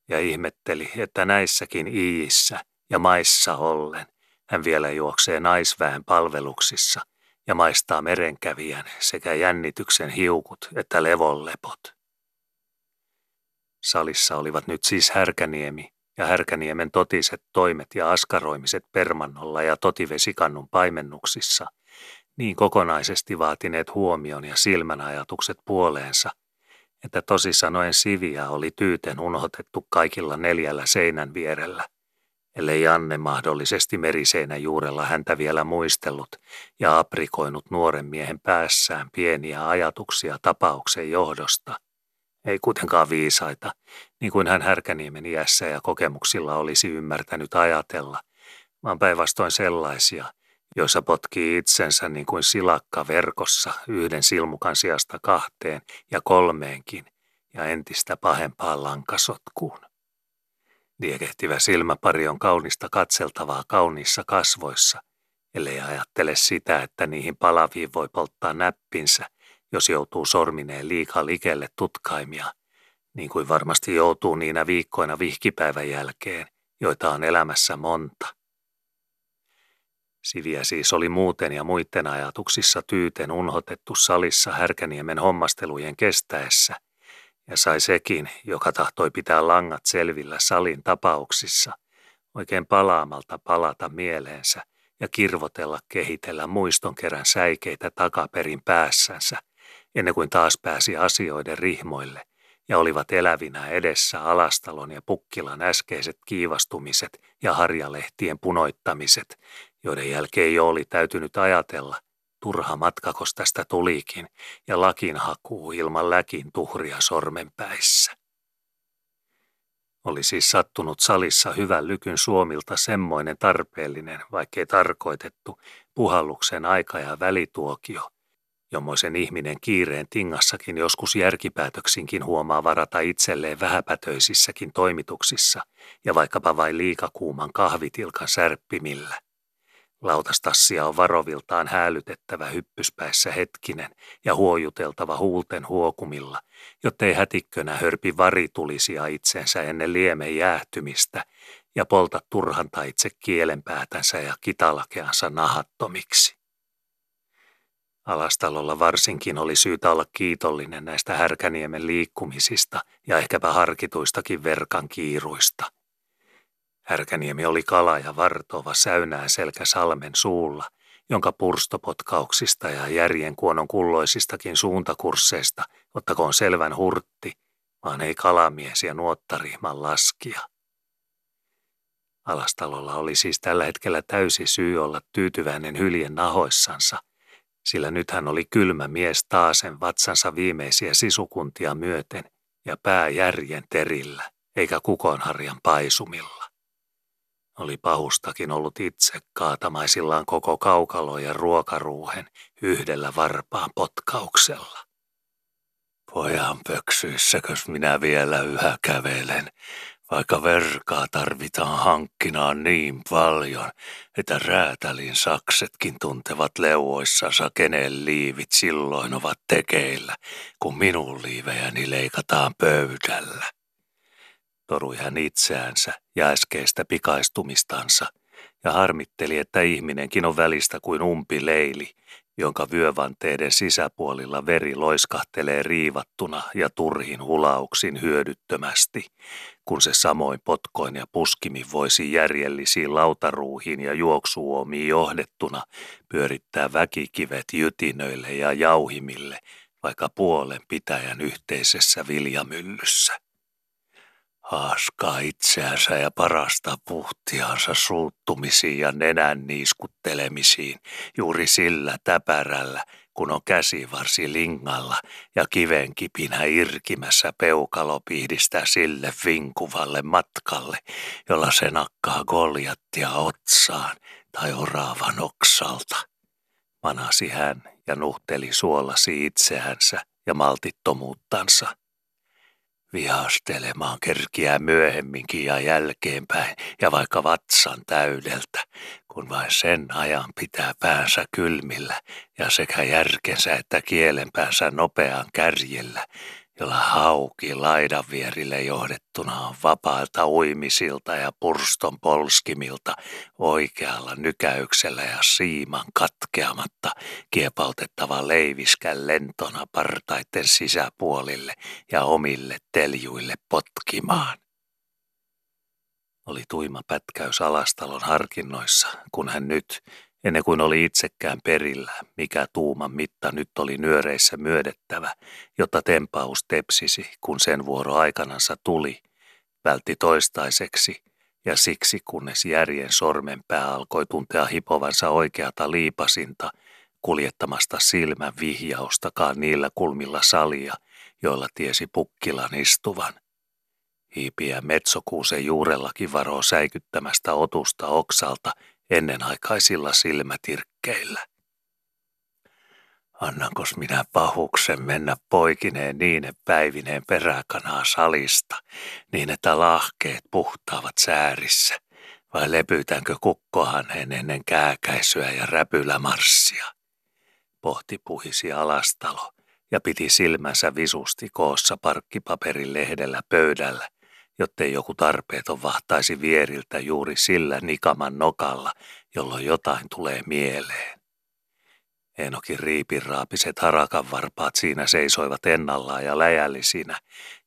ja ihmetteli, että näissäkin iissä ja maissa ollen hän vielä juoksee naisväen palveluksissa – ja maistaa merenkävijän sekä jännityksen hiukut että levonlepot. Salissa olivat nyt siis Härkäniemi ja Härkäniemen totiset toimet ja askaroimiset permannolla ja totivesikannun paimennuksissa, niin kokonaisesti vaatineet huomion ja silmän ajatukset puoleensa, että tosi sanoen siviä oli tyyten unohtettu kaikilla neljällä seinän vierellä – ellei Janne mahdollisesti meriseinän juurella häntä vielä muistellut ja aprikoinut nuoren miehen päässään pieniä ajatuksia tapauksen johdosta. Ei kuitenkaan viisaita, niin kuin hän Härkäniemen iässä ja kokemuksilla olisi ymmärtänyt ajatella, vaan päinvastoin sellaisia, joissa potkii itsensä niin kuin silakka verkossa yhden silmukan sijasta kahteen ja kolmeenkin ja entistä pahempaan lankasotkuun. Liekehtivä silmäpari on kaunista katseltavaa kauniissa kasvoissa, ellei ajattele sitä, että niihin palaviin voi polttaa näppinsä, jos joutuu sormineen liikaa likelle tutkaimia, niin kuin varmasti joutuu niinä viikkoina vihkipäivän jälkeen, joita on elämässä monta. Siviä siis oli muuten ja muiden ajatuksissa tyyten unhotettu salissa Härkäniemen hommastelujen kestäessä – ja sai sekin, joka tahtoi pitää langat selvillä salin tapauksissa, oikein palaamalta palata mieleensä ja kirvotella kehitellä muistonkerän säikeitä takaperin päässänsä, ennen kuin taas pääsi asioiden rihmoille ja olivat elävinä edessä Alastalon ja Pukkilan äskeiset kiivastumiset ja harjalehtien punoittamiset, joiden jälkeen jo oli täytynyt ajatella, Turha matkakos tästä tulikin ja lakin hakuu ilman läkin tuhria sormenpäissä. Oli siis sattunut salissa hyvän lykyn suomilta semmoinen tarpeellinen, vaikkei tarkoitettu, puhalluksen aika ja välituokio, jommoisen ihminen kiireen tingassakin joskus järkipäätöksinkin huomaa varata itselleen vähäpätöisissäkin toimituksissa ja vaikkapa vain liikakuuman kahvitilkan särppimillä Lautastassia on varoviltaan häälytettävä hyppyspäissä hetkinen ja huojuteltava huulten huokumilla, jottei hätikkönä hörpi varitulisia itsensä ennen liemen jäähtymistä ja polta turhanta itse kielenpäätänsä ja kitalakeansa nahattomiksi. Alastalolla varsinkin oli syytä olla kiitollinen näistä Härkäniemen liikkumisista ja ehkäpä harkituistakin verkan kiiruista – Härkäniemi oli kala ja vartova säynää selkä salmen suulla, jonka purstopotkauksista ja järjen kuonon kulloisistakin suuntakursseista ottakoon selvän hurtti, vaan ei kalamies ja nuottarihman laskia. Alastalolla oli siis tällä hetkellä täysi syy olla tyytyväinen hyljen nahoissansa, sillä nyt hän oli kylmä mies taasen vatsansa viimeisiä sisukuntia myöten ja pää järjen terillä, eikä kukonharjan paisumilla. Oli pahustakin ollut itse kaatamaisillaan koko kaukalo ja ruokaruuhen yhdellä varpaan potkauksella. Pojan pöksyissäkös minä vielä yhä kävelen, vaikka verkaa tarvitaan hankkinaan niin paljon, että räätälin saksetkin tuntevat leuoissansa kenen liivit silloin ovat tekeillä, kun minun liivejäni leikataan pöydällä torui hän itseänsä ja äskeistä pikaistumistansa ja harmitteli, että ihminenkin on välistä kuin umpi leili, jonka vyövanteiden sisäpuolilla veri loiskahtelee riivattuna ja turhin hulauksin hyödyttömästi, kun se samoin potkoin ja puskimin voisi järjellisiin lautaruuhiin ja juoksuomiin johdettuna pyörittää väkikivet jytinöille ja jauhimille, vaikka puolen pitäjän yhteisessä viljamyllyssä haaskaa itseänsä ja parasta puhtiansa suuttumisiin ja nenän niiskuttelemisiin juuri sillä täpärällä, kun on käsivarsi lingalla ja kiven kipinä irkimässä peukalo pihdistää sille vinkuvalle matkalle, jolla se nakkaa goljattia otsaan tai oraavan oksalta. Manasi hän ja nuhteli suolasi itseänsä ja maltittomuuttansa vihastelemaan kerkiää myöhemminkin ja jälkeenpäin ja vaikka vatsan täydeltä, kun vain sen ajan pitää päänsä kylmillä ja sekä järkensä että kielenpäänsä nopean kärjellä, jolla hauki laidan vierille johdettuna vapaalta uimisilta ja purston polskimilta oikealla nykäyksellä ja siiman katkeamatta kiepautettava leiviskän lentona partaiden sisäpuolille ja omille teljuille potkimaan. Oli tuima pätkäys alastalon harkinnoissa, kun hän nyt, ennen kuin oli itsekään perillä, mikä tuuman mitta nyt oli nyöreissä myödettävä, jotta tempaus tepsisi, kun sen vuoro aikanansa tuli, vältti toistaiseksi, ja siksi kunnes järjen sormenpää alkoi tuntea hipovansa oikeata liipasinta, kuljettamasta silmän vihjaustakaan niillä kulmilla salia, joilla tiesi pukkilan istuvan. Hiipiä metsokuusen juurellakin varoo säikyttämästä otusta oksalta ennenaikaisilla silmätirkkeillä. Annankos minä pahuksen mennä poikineen niin päivineen peräkanaa salista, niin että lahkeet puhtaavat säärissä, vai lepytänkö kukkohaneen ennen kääkäisyä ja räpylämarssia? Pohti puhisi alastalo ja piti silmänsä visusti koossa parkkipaperin lehdellä pöydällä, jottei joku tarpeeton vahtaisi vieriltä juuri sillä nikaman nokalla, jolloin jotain tulee mieleen. Enokin riipiraapiset harakan varpaat siinä seisoivat ennallaan ja läjällisinä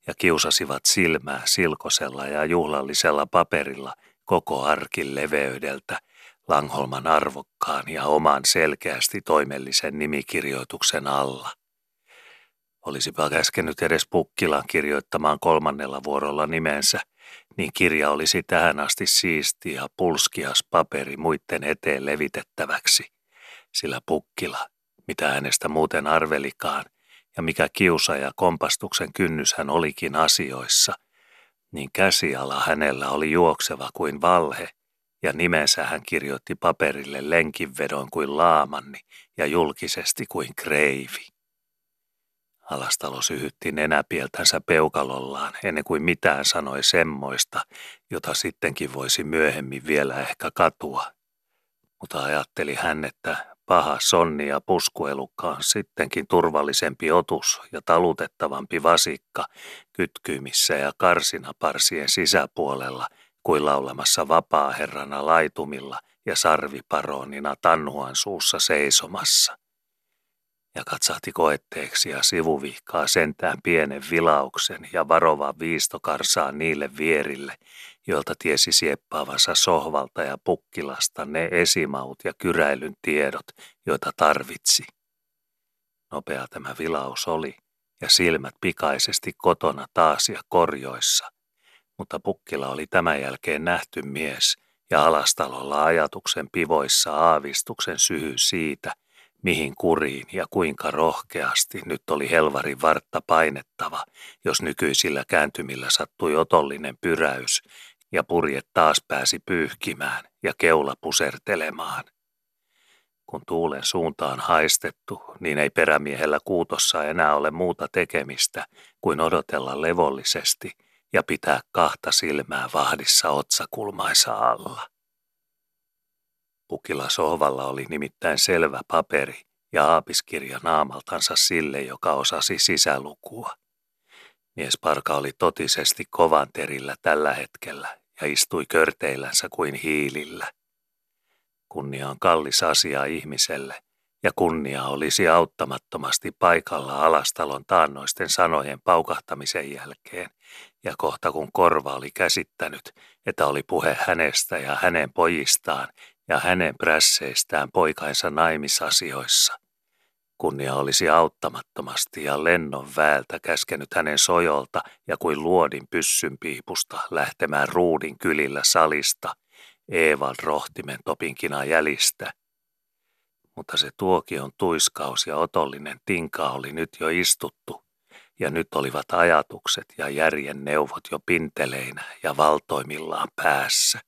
ja kiusasivat silmää silkosella ja juhlallisella paperilla koko arkin leveydeltä Langholman arvokkaan ja oman selkeästi toimellisen nimikirjoituksen alla. Olisipa käskenyt edes Pukkilan kirjoittamaan kolmannella vuorolla nimensä, niin kirja olisi tähän asti siisti ja pulskias paperi muiden eteen levitettäväksi. Sillä Pukkila, mitä hänestä muuten arvelikaan, ja mikä kiusa ja kompastuksen kynnys hän olikin asioissa, niin käsiala hänellä oli juokseva kuin valhe, ja nimensä hän kirjoitti paperille lenkinvedon kuin laamanni ja julkisesti kuin kreivi. Alastalo syhytti nenäpieltänsä peukalollaan ennen kuin mitään sanoi semmoista, jota sittenkin voisi myöhemmin vielä ehkä katua. Mutta ajatteli hän, että paha sonni ja puskuelukka on sittenkin turvallisempi otus ja talutettavampi vasikka kytkymissä ja karsinaparsien sisäpuolella kuin laulamassa vapaa-herrana laitumilla ja sarviparonina tanhuan suussa seisomassa ja katsahti koetteeksi ja sivuvihkaa sentään pienen vilauksen ja varova viistokarsaa niille vierille, joilta tiesi sieppaavansa sohvalta ja pukkilasta ne esimaut ja kyräilyn tiedot, joita tarvitsi. Nopea tämä vilaus oli, ja silmät pikaisesti kotona taas ja korjoissa. Mutta pukkila oli tämän jälkeen nähty mies, ja alastalolla ajatuksen pivoissa aavistuksen syhy siitä, mihin kuriin ja kuinka rohkeasti nyt oli helvarin vartta painettava, jos nykyisillä kääntymillä sattui otollinen pyräys ja purje taas pääsi pyyhkimään ja keula pusertelemaan. Kun tuulen suuntaan haistettu, niin ei perämiehellä kuutossa enää ole muuta tekemistä kuin odotella levollisesti ja pitää kahta silmää vahdissa otsakulmaisa alla. Pukilla sohvalla oli nimittäin selvä paperi ja aapiskirja naamaltansa sille, joka osasi sisälukua. Mies Parka oli totisesti kovan terillä tällä hetkellä ja istui körteillänsä kuin hiilillä. Kunnia on kallis asia ihmiselle, ja kunnia olisi auttamattomasti paikalla alastalon taannoisten sanojen paukahtamisen jälkeen, ja kohta kun korva oli käsittänyt, että oli puhe hänestä ja hänen pojistaan ja hänen prässeistään poikainsa naimisasioissa. Kunnia olisi auttamattomasti ja lennon väältä käskenyt hänen sojolta ja kuin luodin pyssynpiipusta lähtemään ruudin kylillä salista, Eevan rohtimen topinkina jälistä. Mutta se tuokion tuiskaus ja otollinen tinka oli nyt jo istuttu, ja nyt olivat ajatukset ja järjen neuvot jo pinteleinä ja valtoimillaan päässä.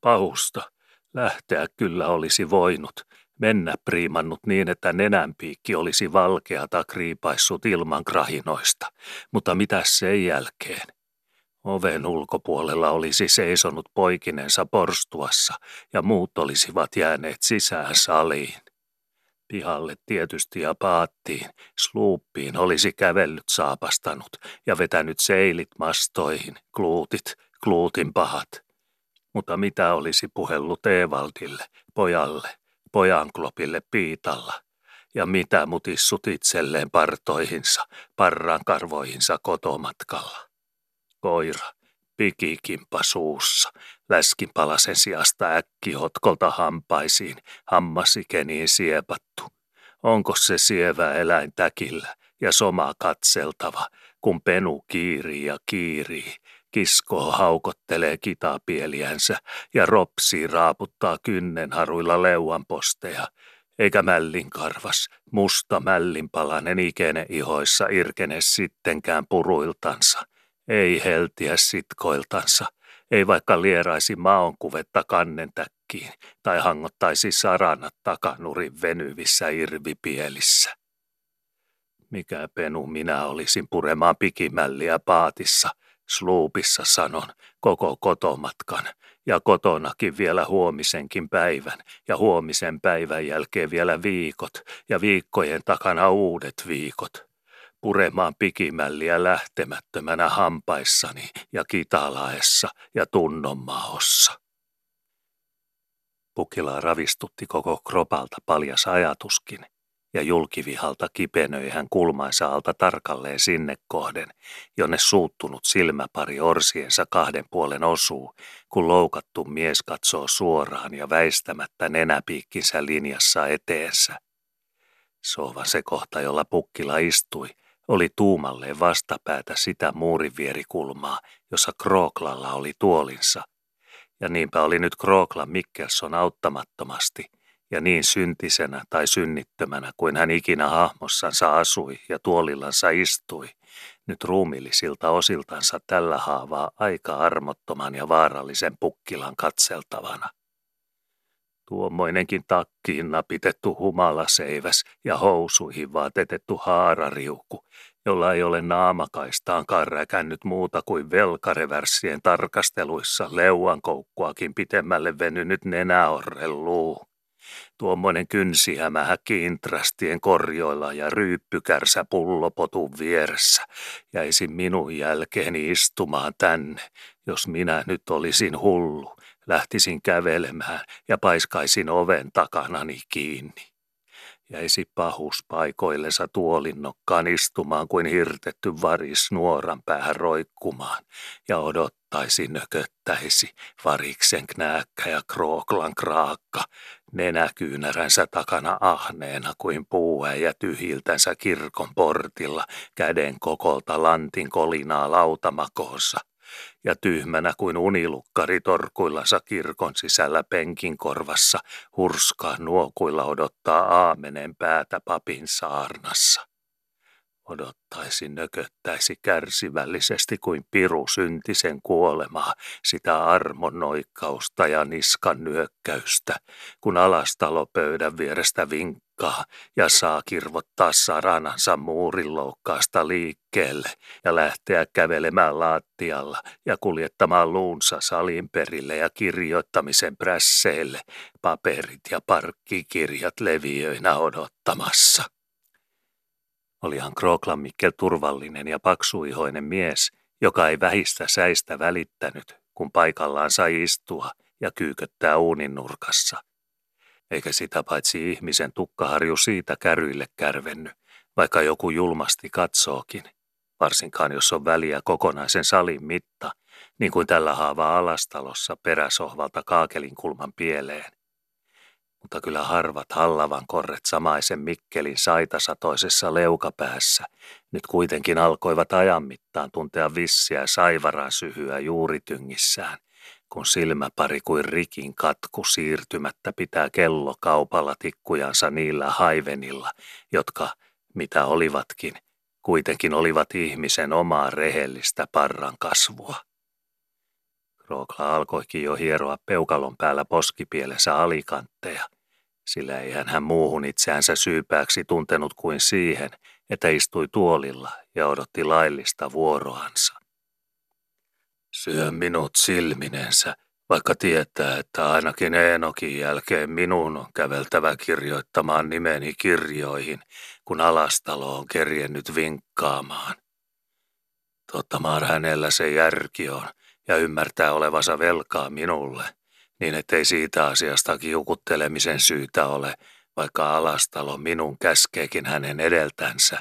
Pahusta, Lähteä kyllä olisi voinut, mennä priimannut niin, että nenänpiikki olisi valkeata kriipaissut ilman krahinoista, mutta mitä sen jälkeen? Oven ulkopuolella olisi seisonut poikinensa porstuassa ja muut olisivat jääneet sisään saliin. Pihalle tietysti ja paattiin, sluuppiin olisi kävellyt saapastanut ja vetänyt seilit mastoihin, kluutit, kluutin pahat – mutta mitä olisi puhellut Evaldille, pojalle, pojanklopille piitalla, ja mitä mutissut itselleen partoihinsa, parran karvoihinsa kotomatkalla. Koira, pikikimpa suussa, läskin palasen sijasta hotkolta hampaisiin, hammasikeniin siepattu. Onko se sievä eläin täkillä ja soma katseltava, kun penu kiirii ja kiirii, Kisko haukottelee kitapieliänsä ja ropsi raaputtaa kynnenharuilla leuanposteja, eikä mällin karvas, musta mällinpalanen ikene ihoissa irkene sittenkään puruiltansa, ei heltiä sitkoiltansa, ei vaikka lieraisi maonkuvetta kannentäkkiin tai hangottaisi saranat takanurin venyvissä irvipielissä. Mikä penu minä olisin puremaan pikimälliä paatissa – Sluupissa sanon, koko kotomatkan, ja kotonakin vielä huomisenkin päivän, ja huomisen päivän jälkeen vielä viikot, ja viikkojen takana uudet viikot. Puremaan pikimälliä lähtemättömänä hampaissani ja kitalaessa ja tunnonmaossa. Pukilaa ravistutti koko kropalta paljas ajatuskin, ja julkivihalta kipenöi hän kulmaisa alta tarkalleen sinne kohden, jonne suuttunut silmäpari orsiensa kahden puolen osuu, kun loukattu mies katsoo suoraan ja väistämättä nenäpiikkinsä linjassa eteensä. Soova se kohta, jolla pukkila istui, oli tuumalleen vastapäätä sitä muurivierikulmaa, jossa Krooklalla oli tuolinsa. Ja niinpä oli nyt Krooklan Mikkelson auttamattomasti – ja niin syntisenä tai synnittömänä kuin hän ikinä hahmossansa asui ja tuolillansa istui, nyt ruumillisilta osiltansa tällä haavaa aika armottoman ja vaarallisen pukkilan katseltavana. Tuommoinenkin takkiin napitettu humalaseiväs ja housuihin vaatetettu haarariuku, jolla ei ole naamakaistaankaan räkännyt muuta kuin velkareverssien tarkasteluissa leuankoukkuakin pitemmälle venynyt nenäorrelluu. Tuommoinen kynsihämähä kiintrastien korjoilla ja ryyppykärsä pullopotun vieressä. Jäisi minun jälkeeni istumaan tänne, jos minä nyt olisin hullu, lähtisin kävelemään ja paiskaisin oven takanani kiinni jäisi pahus paikoillensa tuolinnokkaan istumaan kuin hirtetty varis nuoran päähän roikkumaan ja odottaisi nököttäisi variksen knääkkä ja krooklan kraakka nenäkyynäränsä takana ahneena kuin ja tyhiltänsä kirkon portilla käden kokolta lantin kolinaa lautamakoossa – ja tyhmänä kuin unilukkari torkuillansa kirkon sisällä penkin korvassa, hurskaa nuokuilla odottaa aamenen päätä papin saarnassa. Odottaisi, nököttäisi kärsivällisesti kuin piru syntisen kuolemaa, sitä armon noikkausta ja niskan nyökkäystä, kun alastalopöydän vierestä vinkkaa ja saa kirvottaa saranansa muurinloukkaasta liikkeelle ja lähteä kävelemään laattialla ja kuljettamaan luunsa salin perille ja kirjoittamisen prässeille, paperit ja parkkikirjat leviöinä odottamassa. Olihan Kroklan Mikkel turvallinen ja paksuihoinen mies, joka ei vähistä säistä välittänyt, kun paikallaan sai istua ja kyyköttää uunin nurkassa. Eikä sitä paitsi ihmisen tukkaharju siitä käryille kärvenny, vaikka joku julmasti katsookin, varsinkaan jos on väliä kokonaisen salin mitta, niin kuin tällä haavaa alastalossa peräsohvalta kaakelin kulman pieleen mutta kyllä harvat hallavan korret samaisen Mikkelin saitasatoisessa leukapäässä nyt kuitenkin alkoivat ajan mittaan tuntea vissiä saivaran syhyä juurityngissään, kun silmäpari kuin rikin katku siirtymättä pitää kello kaupalla tikkujansa niillä haivenilla, jotka, mitä olivatkin, kuitenkin olivat ihmisen omaa rehellistä parran kasvua. Rookla alkoikin jo hieroa peukalon päällä poskipielessä alikantteja, sillä ei hän muuhun itseänsä syypääksi tuntenut kuin siihen, että istui tuolilla ja odotti laillista vuoroansa. Syö minut silminensä, vaikka tietää, että ainakin Eenokin jälkeen minun on käveltävä kirjoittamaan nimeni kirjoihin, kun alastalo on kerjennyt vinkkaamaan. Totta hänellä se järki on, ja ymmärtää olevansa velkaa minulle, niin ettei siitä asiasta kiukuttelemisen syytä ole, vaikka Alastalo minun käskeekin hänen edeltänsä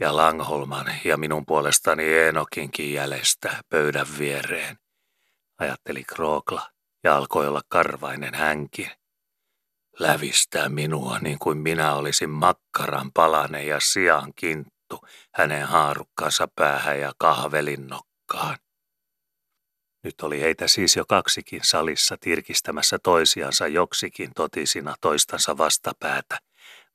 ja Langholman ja minun puolestani Eenokinkin jäljestä pöydän viereen, ajatteli Krookla ja alkoi olla karvainen hänkin. Lävistää minua niin kuin minä olisin makkaran palane ja sian kinttu hänen haarukkansa päähän ja kahvelin nokkaan. Nyt oli heitä siis jo kaksikin salissa tirkistämässä toisiansa joksikin totisina toistansa vastapäätä,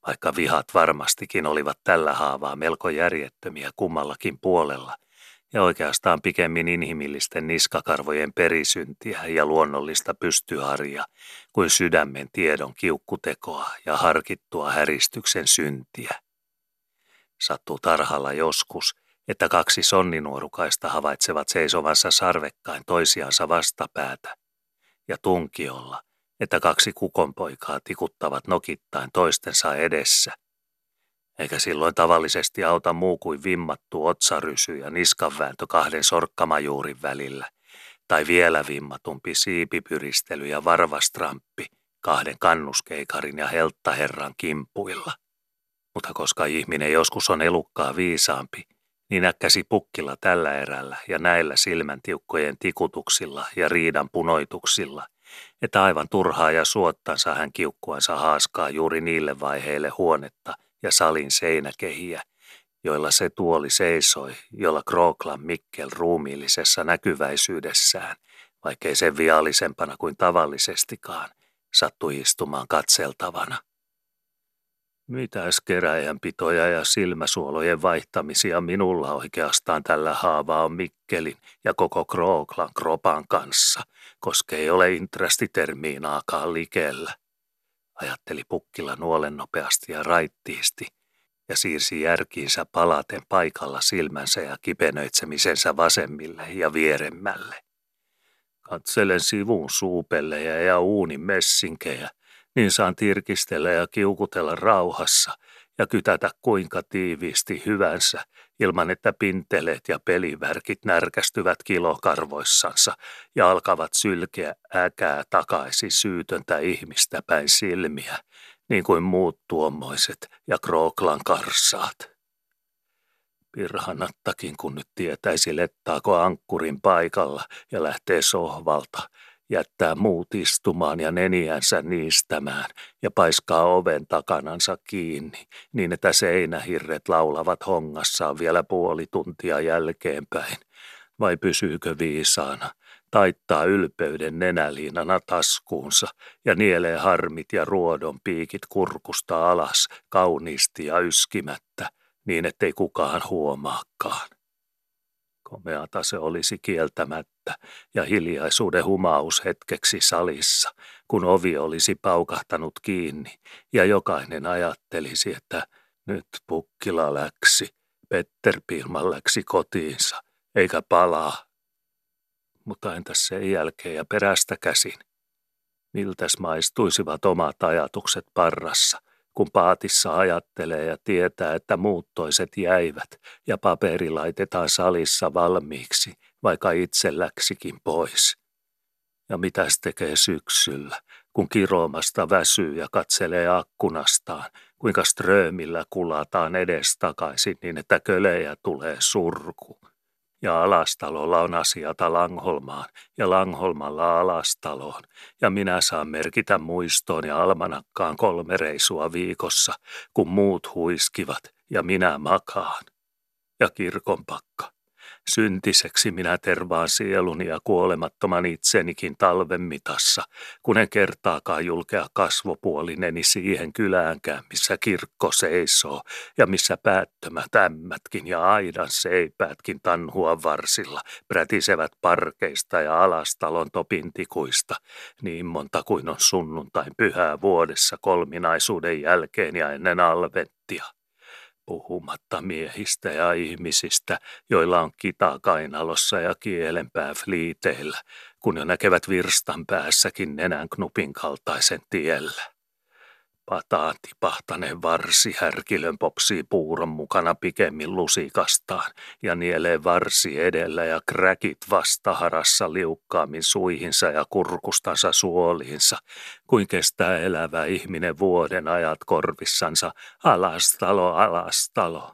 vaikka vihat varmastikin olivat tällä haavaa melko järjettömiä kummallakin puolella, ja oikeastaan pikemmin inhimillisten niskakarvojen perisyntiä ja luonnollista pystyharja kuin sydämen tiedon kiukkutekoa ja harkittua häristyksen syntiä. Sattuu tarhalla joskus, että kaksi sonninuorukaista havaitsevat seisovansa sarvekkain toisiansa vastapäätä, ja tunkiolla, että kaksi kukonpoikaa tikuttavat nokittain toistensa edessä. Eikä silloin tavallisesti auta muu kuin vimmattu otsarysy ja niskanvääntö kahden sorkkamajuurin välillä, tai vielä vimmatumpi siipipyristely ja varvastramppi kahden kannuskeikarin ja helttaherran kimpuilla. Mutta koska ihminen joskus on elukkaa viisaampi, niin äkkäsi pukkilla tällä erällä ja näillä silmän tiukkojen tikutuksilla ja riidan punoituksilla, että aivan turhaa ja suottansa hän kiukkuansa haaskaa juuri niille vaiheille huonetta ja salin seinäkehiä, joilla se tuoli seisoi, jolla Krooklan Mikkel ruumiillisessa näkyväisyydessään, vaikkei sen viallisempana kuin tavallisestikaan, sattui istumaan katseltavana. Mitäs keräjänpitoja ja silmäsuolojen vaihtamisia minulla oikeastaan tällä haavaa on Mikkelin ja koko Krooklan kropan kanssa, koska ei ole intrastitermiinaakaan likellä. ajatteli pukkilla nuolen nopeasti ja raittiisti, ja siirsi järkiinsä palaten paikalla silmänsä ja kipenöitsemisensä vasemmille ja vieremmälle. Katselen sivun suupellejä ja uunin messinkejä, niin saan tirkistellä ja kiukutella rauhassa ja kytätä kuinka tiiviisti hyvänsä, ilman että pinteleet ja pelivärkit närkästyvät kilokarvoissansa ja alkavat sylkeä äkää takaisin syytöntä ihmistä päin silmiä, niin kuin muut tuommoiset ja Krooklan karsaat. Pirhanattakin kun nyt tietäisi lettaako ankkurin paikalla ja lähtee sohvalta, jättää muut istumaan ja neniänsä niistämään ja paiskaa oven takanansa kiinni, niin että seinähirret laulavat hongassaan vielä puoli tuntia jälkeenpäin. Vai pysyykö viisaana, taittaa ylpeyden nenäliinana taskuunsa ja nielee harmit ja ruodon piikit kurkusta alas kauniisti ja yskimättä, niin ettei kukaan huomaakaan. Komeata se olisi kieltämättä ja hiljaisuuden humaus hetkeksi salissa, kun ovi olisi paukahtanut kiinni ja jokainen ajattelisi, että nyt pukkila läksi, Petter Pilman läksi kotiinsa, eikä palaa. Mutta entäs sen jälkeen ja perästä käsin? Miltäs maistuisivat omat ajatukset parrassa, kun paatissa ajattelee ja tietää, että muut toiset jäivät ja paperi laitetaan salissa valmiiksi, vaikka itse läksikin pois. Ja mitäs tekee syksyllä, kun kiroomasta väsyy ja katselee akkunastaan, kuinka ströömillä kulataan edestakaisin niin, että kölejä tulee surku ja Alastalolla on asiata Langholmaan ja Langholmalla Alastaloon, ja minä saan merkitä muistoon ja almanakkaan kolme reisua viikossa, kun muut huiskivat ja minä makaan. Ja kirkonpakka. Syntiseksi. Minä tervaan sieluni ja kuolemattoman itsenikin talven mitassa, kun en kertaakaan julkea kasvopuolineni siihen kyläänkään, missä kirkko seisoo ja missä päättömät ämmätkin ja aidan seipäätkin tanhua varsilla prätisevät parkeista ja alastalon topintikuista, niin monta kuin on sunnuntain pyhää vuodessa kolminaisuuden jälkeen ja ennen alvettia puhumatta miehistä ja ihmisistä, joilla on kita kainalossa ja kielenpää fliiteillä, kun jo näkevät virstan päässäkin nenän knupin kaltaisen tiellä. Pataan tipahtaneen varsi härkilön popsii puuron mukana pikemmin lusikastaan ja nielee varsi edellä ja kräkit vastaharassa liukkaammin suihinsa ja kurkustansa suoliinsa, kuin kestää elävä ihminen vuoden ajat korvissansa alastalo, alastalo.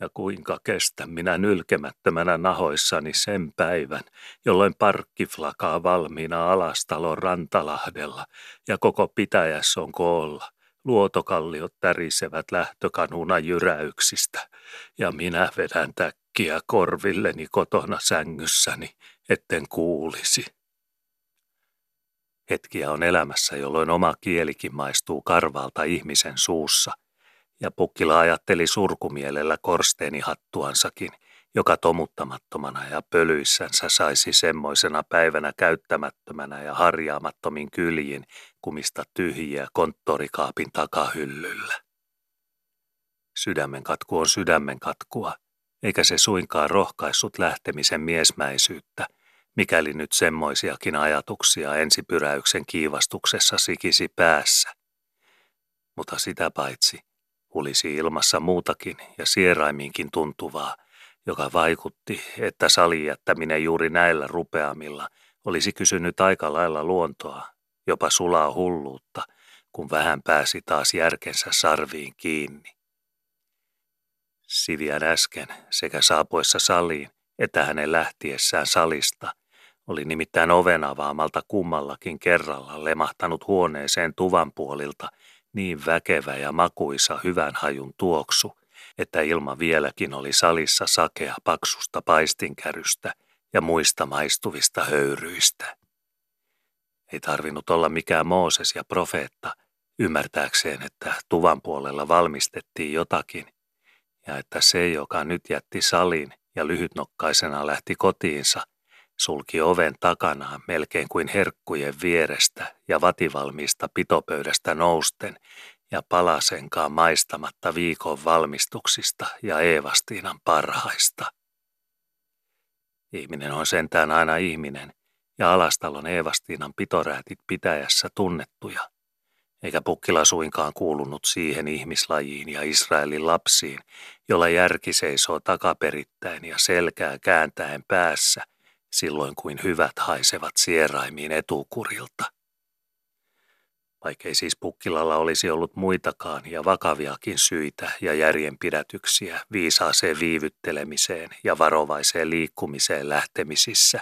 Ja kuinka kestän minä nylkemättömänä nahoissani sen päivän, jolloin parkki flakaa valmiina alastalon rantalahdella ja koko pitäjässä on koolla Luotokalliot tärisevät lähtökanuna jyräyksistä, ja minä vedän täkkiä korvilleni kotona sängyssäni, etten kuulisi. Hetkiä on elämässä, jolloin oma kielikin maistuu karvalta ihmisen suussa, ja pukkila ajatteli surkumielellä korsteenihattuansakin – joka tomuttamattomana ja pölyissänsä saisi semmoisena päivänä käyttämättömänä ja harjaamattomin kyljin kumista tyhjiä konttorikaapin takahyllyllä. Sydämen katku on sydämen katkua, eikä se suinkaan rohkaissut lähtemisen miesmäisyyttä, mikäli nyt semmoisiakin ajatuksia ensipyräyksen kiivastuksessa sikisi päässä. Mutta sitä paitsi olisi ilmassa muutakin ja sieraiminkin tuntuvaa, joka vaikutti, että salin jättäminen juuri näillä rupeamilla olisi kysynyt aika lailla luontoa, jopa sulaa hulluutta, kun vähän pääsi taas järkensä sarviin kiinni. Sivian äsken sekä saapuessa saliin että hänen lähtiessään salista oli nimittäin oven avaamalta kummallakin kerralla lemahtanut huoneeseen tuvan puolilta niin väkevä ja makuisa hyvän hajun tuoksu – että ilma vieläkin oli salissa sakea paksusta paistinkärystä ja muista maistuvista höyryistä. Ei tarvinnut olla mikään Mooses ja profeetta ymmärtääkseen, että tuvan puolella valmistettiin jotakin, ja että se, joka nyt jätti salin ja lyhytnokkaisena lähti kotiinsa, sulki oven takanaan melkein kuin herkkujen vierestä ja vativalmiista pitopöydästä nousten ja palasenkaan maistamatta viikon valmistuksista ja Eevastiinan parhaista. Ihminen on sentään aina ihminen, ja Alastalon Eevastiinan pitoräätit pitäjässä tunnettuja, eikä Pukkila suinkaan kuulunut siihen ihmislajiin ja Israelin lapsiin, jolla järki seisoo takaperittäin ja selkää kääntäen päässä, silloin kuin hyvät haisevat sieraimiin etukurilta. Vaikkei siis Pukkilalla olisi ollut muitakaan ja vakaviakin syitä ja järjenpidätyksiä viisaaseen viivyttelemiseen ja varovaiseen liikkumiseen lähtemisissä,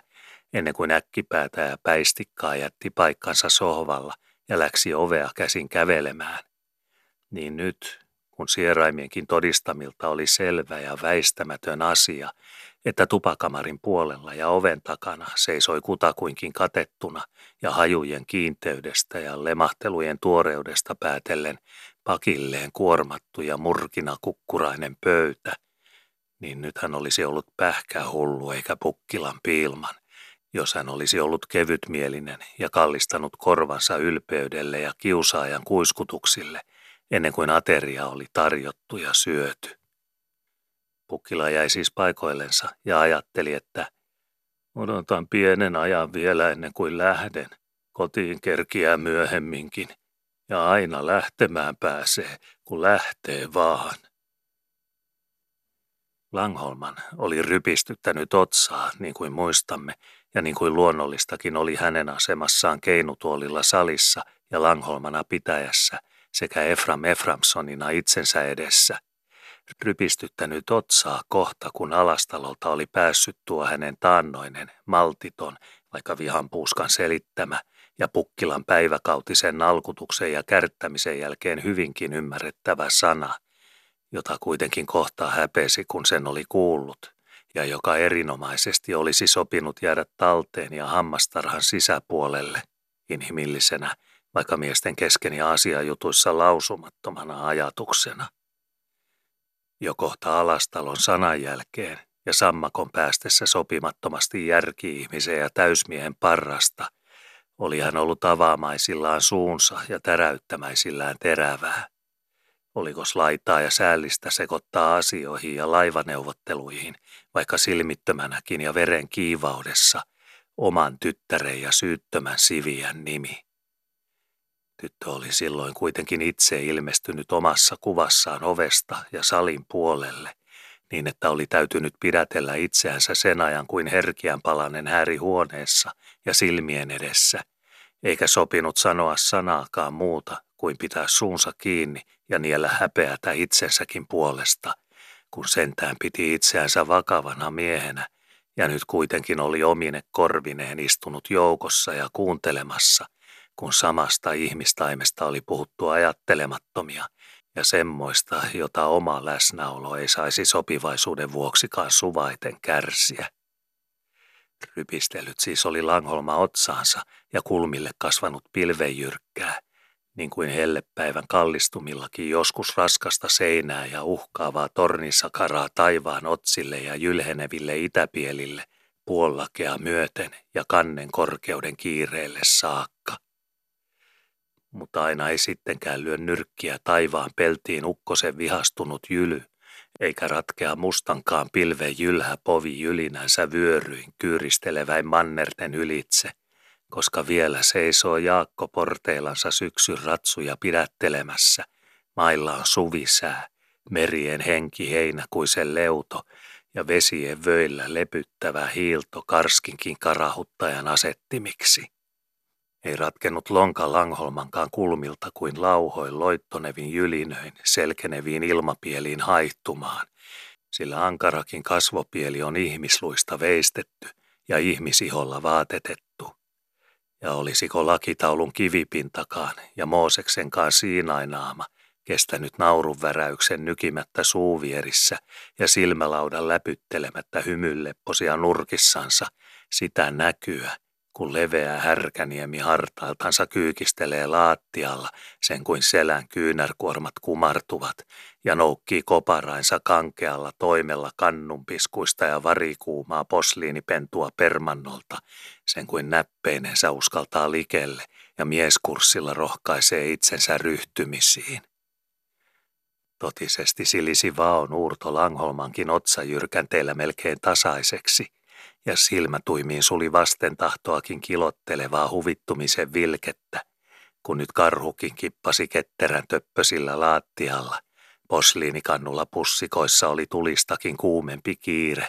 ennen kuin äkkipäätä ja päistikkaa jätti paikkansa sohvalla ja läksi ovea käsin kävelemään, niin nyt, kun sieraimienkin todistamilta oli selvä ja väistämätön asia, että tupakamarin puolella ja oven takana seisoi kutakuinkin katettuna ja hajujen kiinteydestä ja lemahtelujen tuoreudesta päätellen pakilleen kuormattu ja murkina kukkurainen pöytä, niin nyt hän olisi ollut pähkähullu eikä pukkilan piilman, jos hän olisi ollut kevytmielinen ja kallistanut korvansa ylpeydelle ja kiusaajan kuiskutuksille, ennen kuin ateria oli tarjottu ja syöty. Pukkila jäi siis paikoillensa ja ajatteli, että odotan pienen ajan vielä ennen kuin lähden. Kotiin kerkiää myöhemminkin ja aina lähtemään pääsee, kun lähtee vaan. Langholman oli rypistyttänyt otsaa, niin kuin muistamme, ja niin kuin luonnollistakin oli hänen asemassaan keinutuolilla salissa ja Langholmana pitäjässä sekä Efram Eframsonina itsensä edessä – rypistyttänyt otsaa kohta, kun alastalolta oli päässyt tuo hänen taannoinen, maltiton, vaikka vihan puuskan selittämä ja Pukkilan päiväkautisen nalkutuksen ja kärttämisen jälkeen hyvinkin ymmärrettävä sana, jota kuitenkin kohtaa häpesi, kun sen oli kuullut, ja joka erinomaisesti olisi sopinut jäädä talteen ja hammastarhan sisäpuolelle, inhimillisenä, vaikka miesten kesken ja asiajutuissa lausumattomana ajatuksena. Jo kohta alastalon sanan jälkeen ja sammakon päästessä sopimattomasti järki-ihmisen ja täysmiehen parrasta, oli hän ollut avaamaisillaan suunsa ja täräyttämäisillään terävää. Olikos laitaa ja säällistä sekoittaa asioihin ja laivaneuvotteluihin, vaikka silmittömänäkin ja veren kiivaudessa, oman tyttären ja syyttömän siviän nimi. Tyttö oli silloin kuitenkin itse ilmestynyt omassa kuvassaan ovesta ja salin puolelle, niin että oli täytynyt pidätellä itseänsä sen ajan kuin herkiän palanen häri huoneessa ja silmien edessä, eikä sopinut sanoa sanaakaan muuta kuin pitää suunsa kiinni ja niellä häpeätä itsensäkin puolesta, kun sentään piti itseänsä vakavana miehenä ja nyt kuitenkin oli omine korvineen istunut joukossa ja kuuntelemassa, kun samasta ihmistaimesta oli puhuttu ajattelemattomia ja semmoista, jota oma läsnäolo ei saisi sopivaisuuden vuoksikaan suvaiten kärsiä. Rypistelyt siis oli Langholma otsaansa ja kulmille kasvanut pilvejyrkkää, niin kuin hellepäivän kallistumillakin joskus raskasta seinää ja uhkaavaa tornisakaraa taivaan otsille ja jylheneville itäpielille, puollakea myöten ja kannen korkeuden kiireelle saakka mutta aina ei sittenkään lyö nyrkkiä taivaan peltiin ukkosen vihastunut jyly, eikä ratkea mustankaan pilven jylhä povi jylinänsä vyöryin kyyristeleväin mannerten ylitse, koska vielä seisoo Jaakko porteilansa syksyn ratsuja pidättelemässä. Mailla on suvisää, merien henki heinäkuisen leuto ja vesien vöillä lepyttävä hiilto karskinkin karahuttajan asettimiksi. Ei ratkennut lonka Langholmankaan kulmilta kuin lauhoin loittonevin jylinöin selkeneviin ilmapieliin haihtumaan, sillä ankarakin kasvopieli on ihmisluista veistetty ja ihmisiholla vaatetettu. Ja olisiko lakitaulun kivipintakaan ja Mooseksenkaan siinainaama kestänyt naurunväräyksen nykimättä suuvierissä ja silmälaudan läpyttelemättä hymyllepposia nurkissansa sitä näkyä, kun leveä härkäniemi hartailtansa kyykistelee laattialla, sen kuin selän kyynärkuormat kumartuvat, ja noukkii koparainsa kankealla toimella kannunpiskuista ja varikuumaa posliinipentua permannolta, sen kuin näppeinensä uskaltaa likelle ja mieskurssilla rohkaisee itsensä ryhtymisiin. Totisesti silisi vaon uurto Langholmankin otsajyrkänteellä melkein tasaiseksi – ja silmätuimiin suli vasten tahtoakin kilottelevaa huvittumisen vilkettä, kun nyt karhukin kippasi ketterän töppösillä laattialla. Posliinikannulla pussikoissa oli tulistakin kuumempi kiire,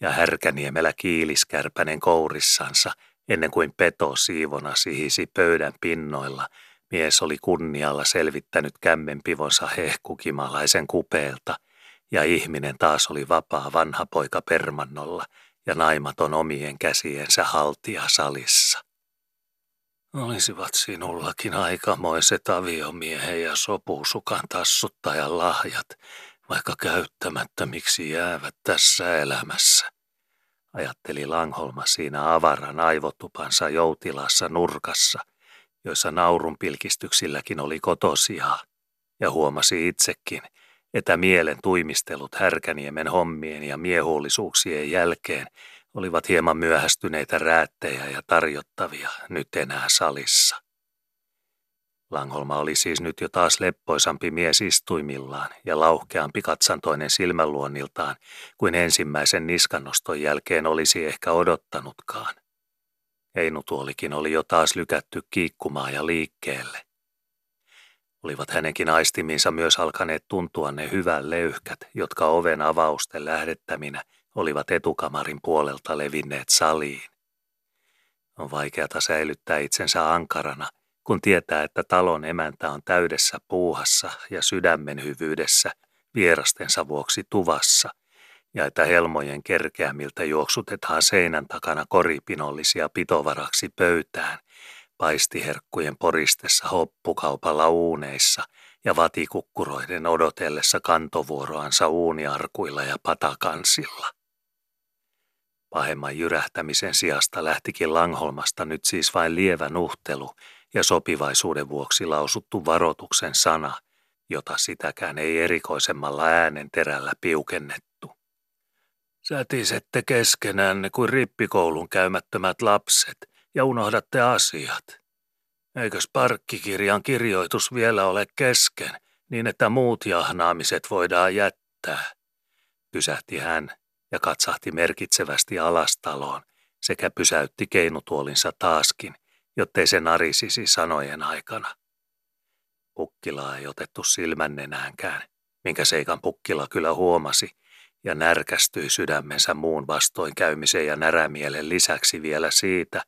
ja härkäniemellä kiiliskärpänen kourissansa, ennen kuin peto siivona sihisi pöydän pinnoilla, mies oli kunnialla selvittänyt kämmenpivonsa hehkukimalaisen kupeelta, ja ihminen taas oli vapaa vanha poika permannolla – ja naimaton omien käsiensä haltia salissa. Olisivat sinullakin aikamoiset aviomiehen ja sopusukan tassuttajan lahjat, vaikka käyttämättömiksi jäävät tässä elämässä, ajatteli Langholma siinä avaran aivotupansa joutilassa nurkassa, joissa naurun pilkistyksilläkin oli kotosiaa, ja huomasi itsekin – että mielen tuimistelut Härkäniemen hommien ja miehuullisuuksien jälkeen olivat hieman myöhästyneitä räättejä ja tarjottavia nyt enää salissa. Langholma oli siis nyt jo taas leppoisampi mies istuimillaan ja lauhkeampi katsantoinen silmänluonniltaan kuin ensimmäisen niskannoston jälkeen olisi ehkä odottanutkaan. Einutuolikin oli jo taas lykätty kiikkumaan ja liikkeelle. Olivat hänenkin aistiminsa myös alkaneet tuntua ne hyvän löyhkät, jotka oven avausten lähdettäminä olivat etukamarin puolelta levinneet saliin. On vaikeata säilyttää itsensä ankarana, kun tietää, että talon emäntä on täydessä puuhassa ja sydämen hyvyydessä vierastensa vuoksi tuvassa, ja että helmojen kerkeämiltä juoksutetaan seinän takana koripinollisia pitovaraksi pöytään, paistiherkkujen poristessa hoppukaupalla uuneissa ja vatikukkuroiden odotellessa kantovuoroansa uuniarkuilla ja patakansilla. Pahemman jyrähtämisen sijasta lähtikin Langholmasta nyt siis vain lievä nuhtelu ja sopivaisuuden vuoksi lausuttu varoituksen sana, jota sitäkään ei erikoisemmalla äänen terällä piukennettu. Sätisette keskenään kuin rippikoulun käymättömät lapset – ja unohdatte asiat. Eikös parkkikirjan kirjoitus vielä ole kesken, niin että muut jahnaamiset voidaan jättää? Pysähti hän ja katsahti merkitsevästi alastaloon sekä pysäytti keinutuolinsa taaskin, jottei se narisisi sanojen aikana. Pukkila ei otettu silmännenäänkään, minkä seikan Pukkila kyllä huomasi, ja närkästyi sydämensä muun vastoinkäymisen ja närämielen lisäksi vielä siitä,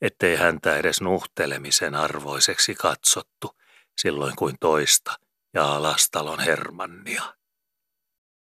ettei häntä edes nuhtelemisen arvoiseksi katsottu, silloin kuin toista ja alastalon Hermannia.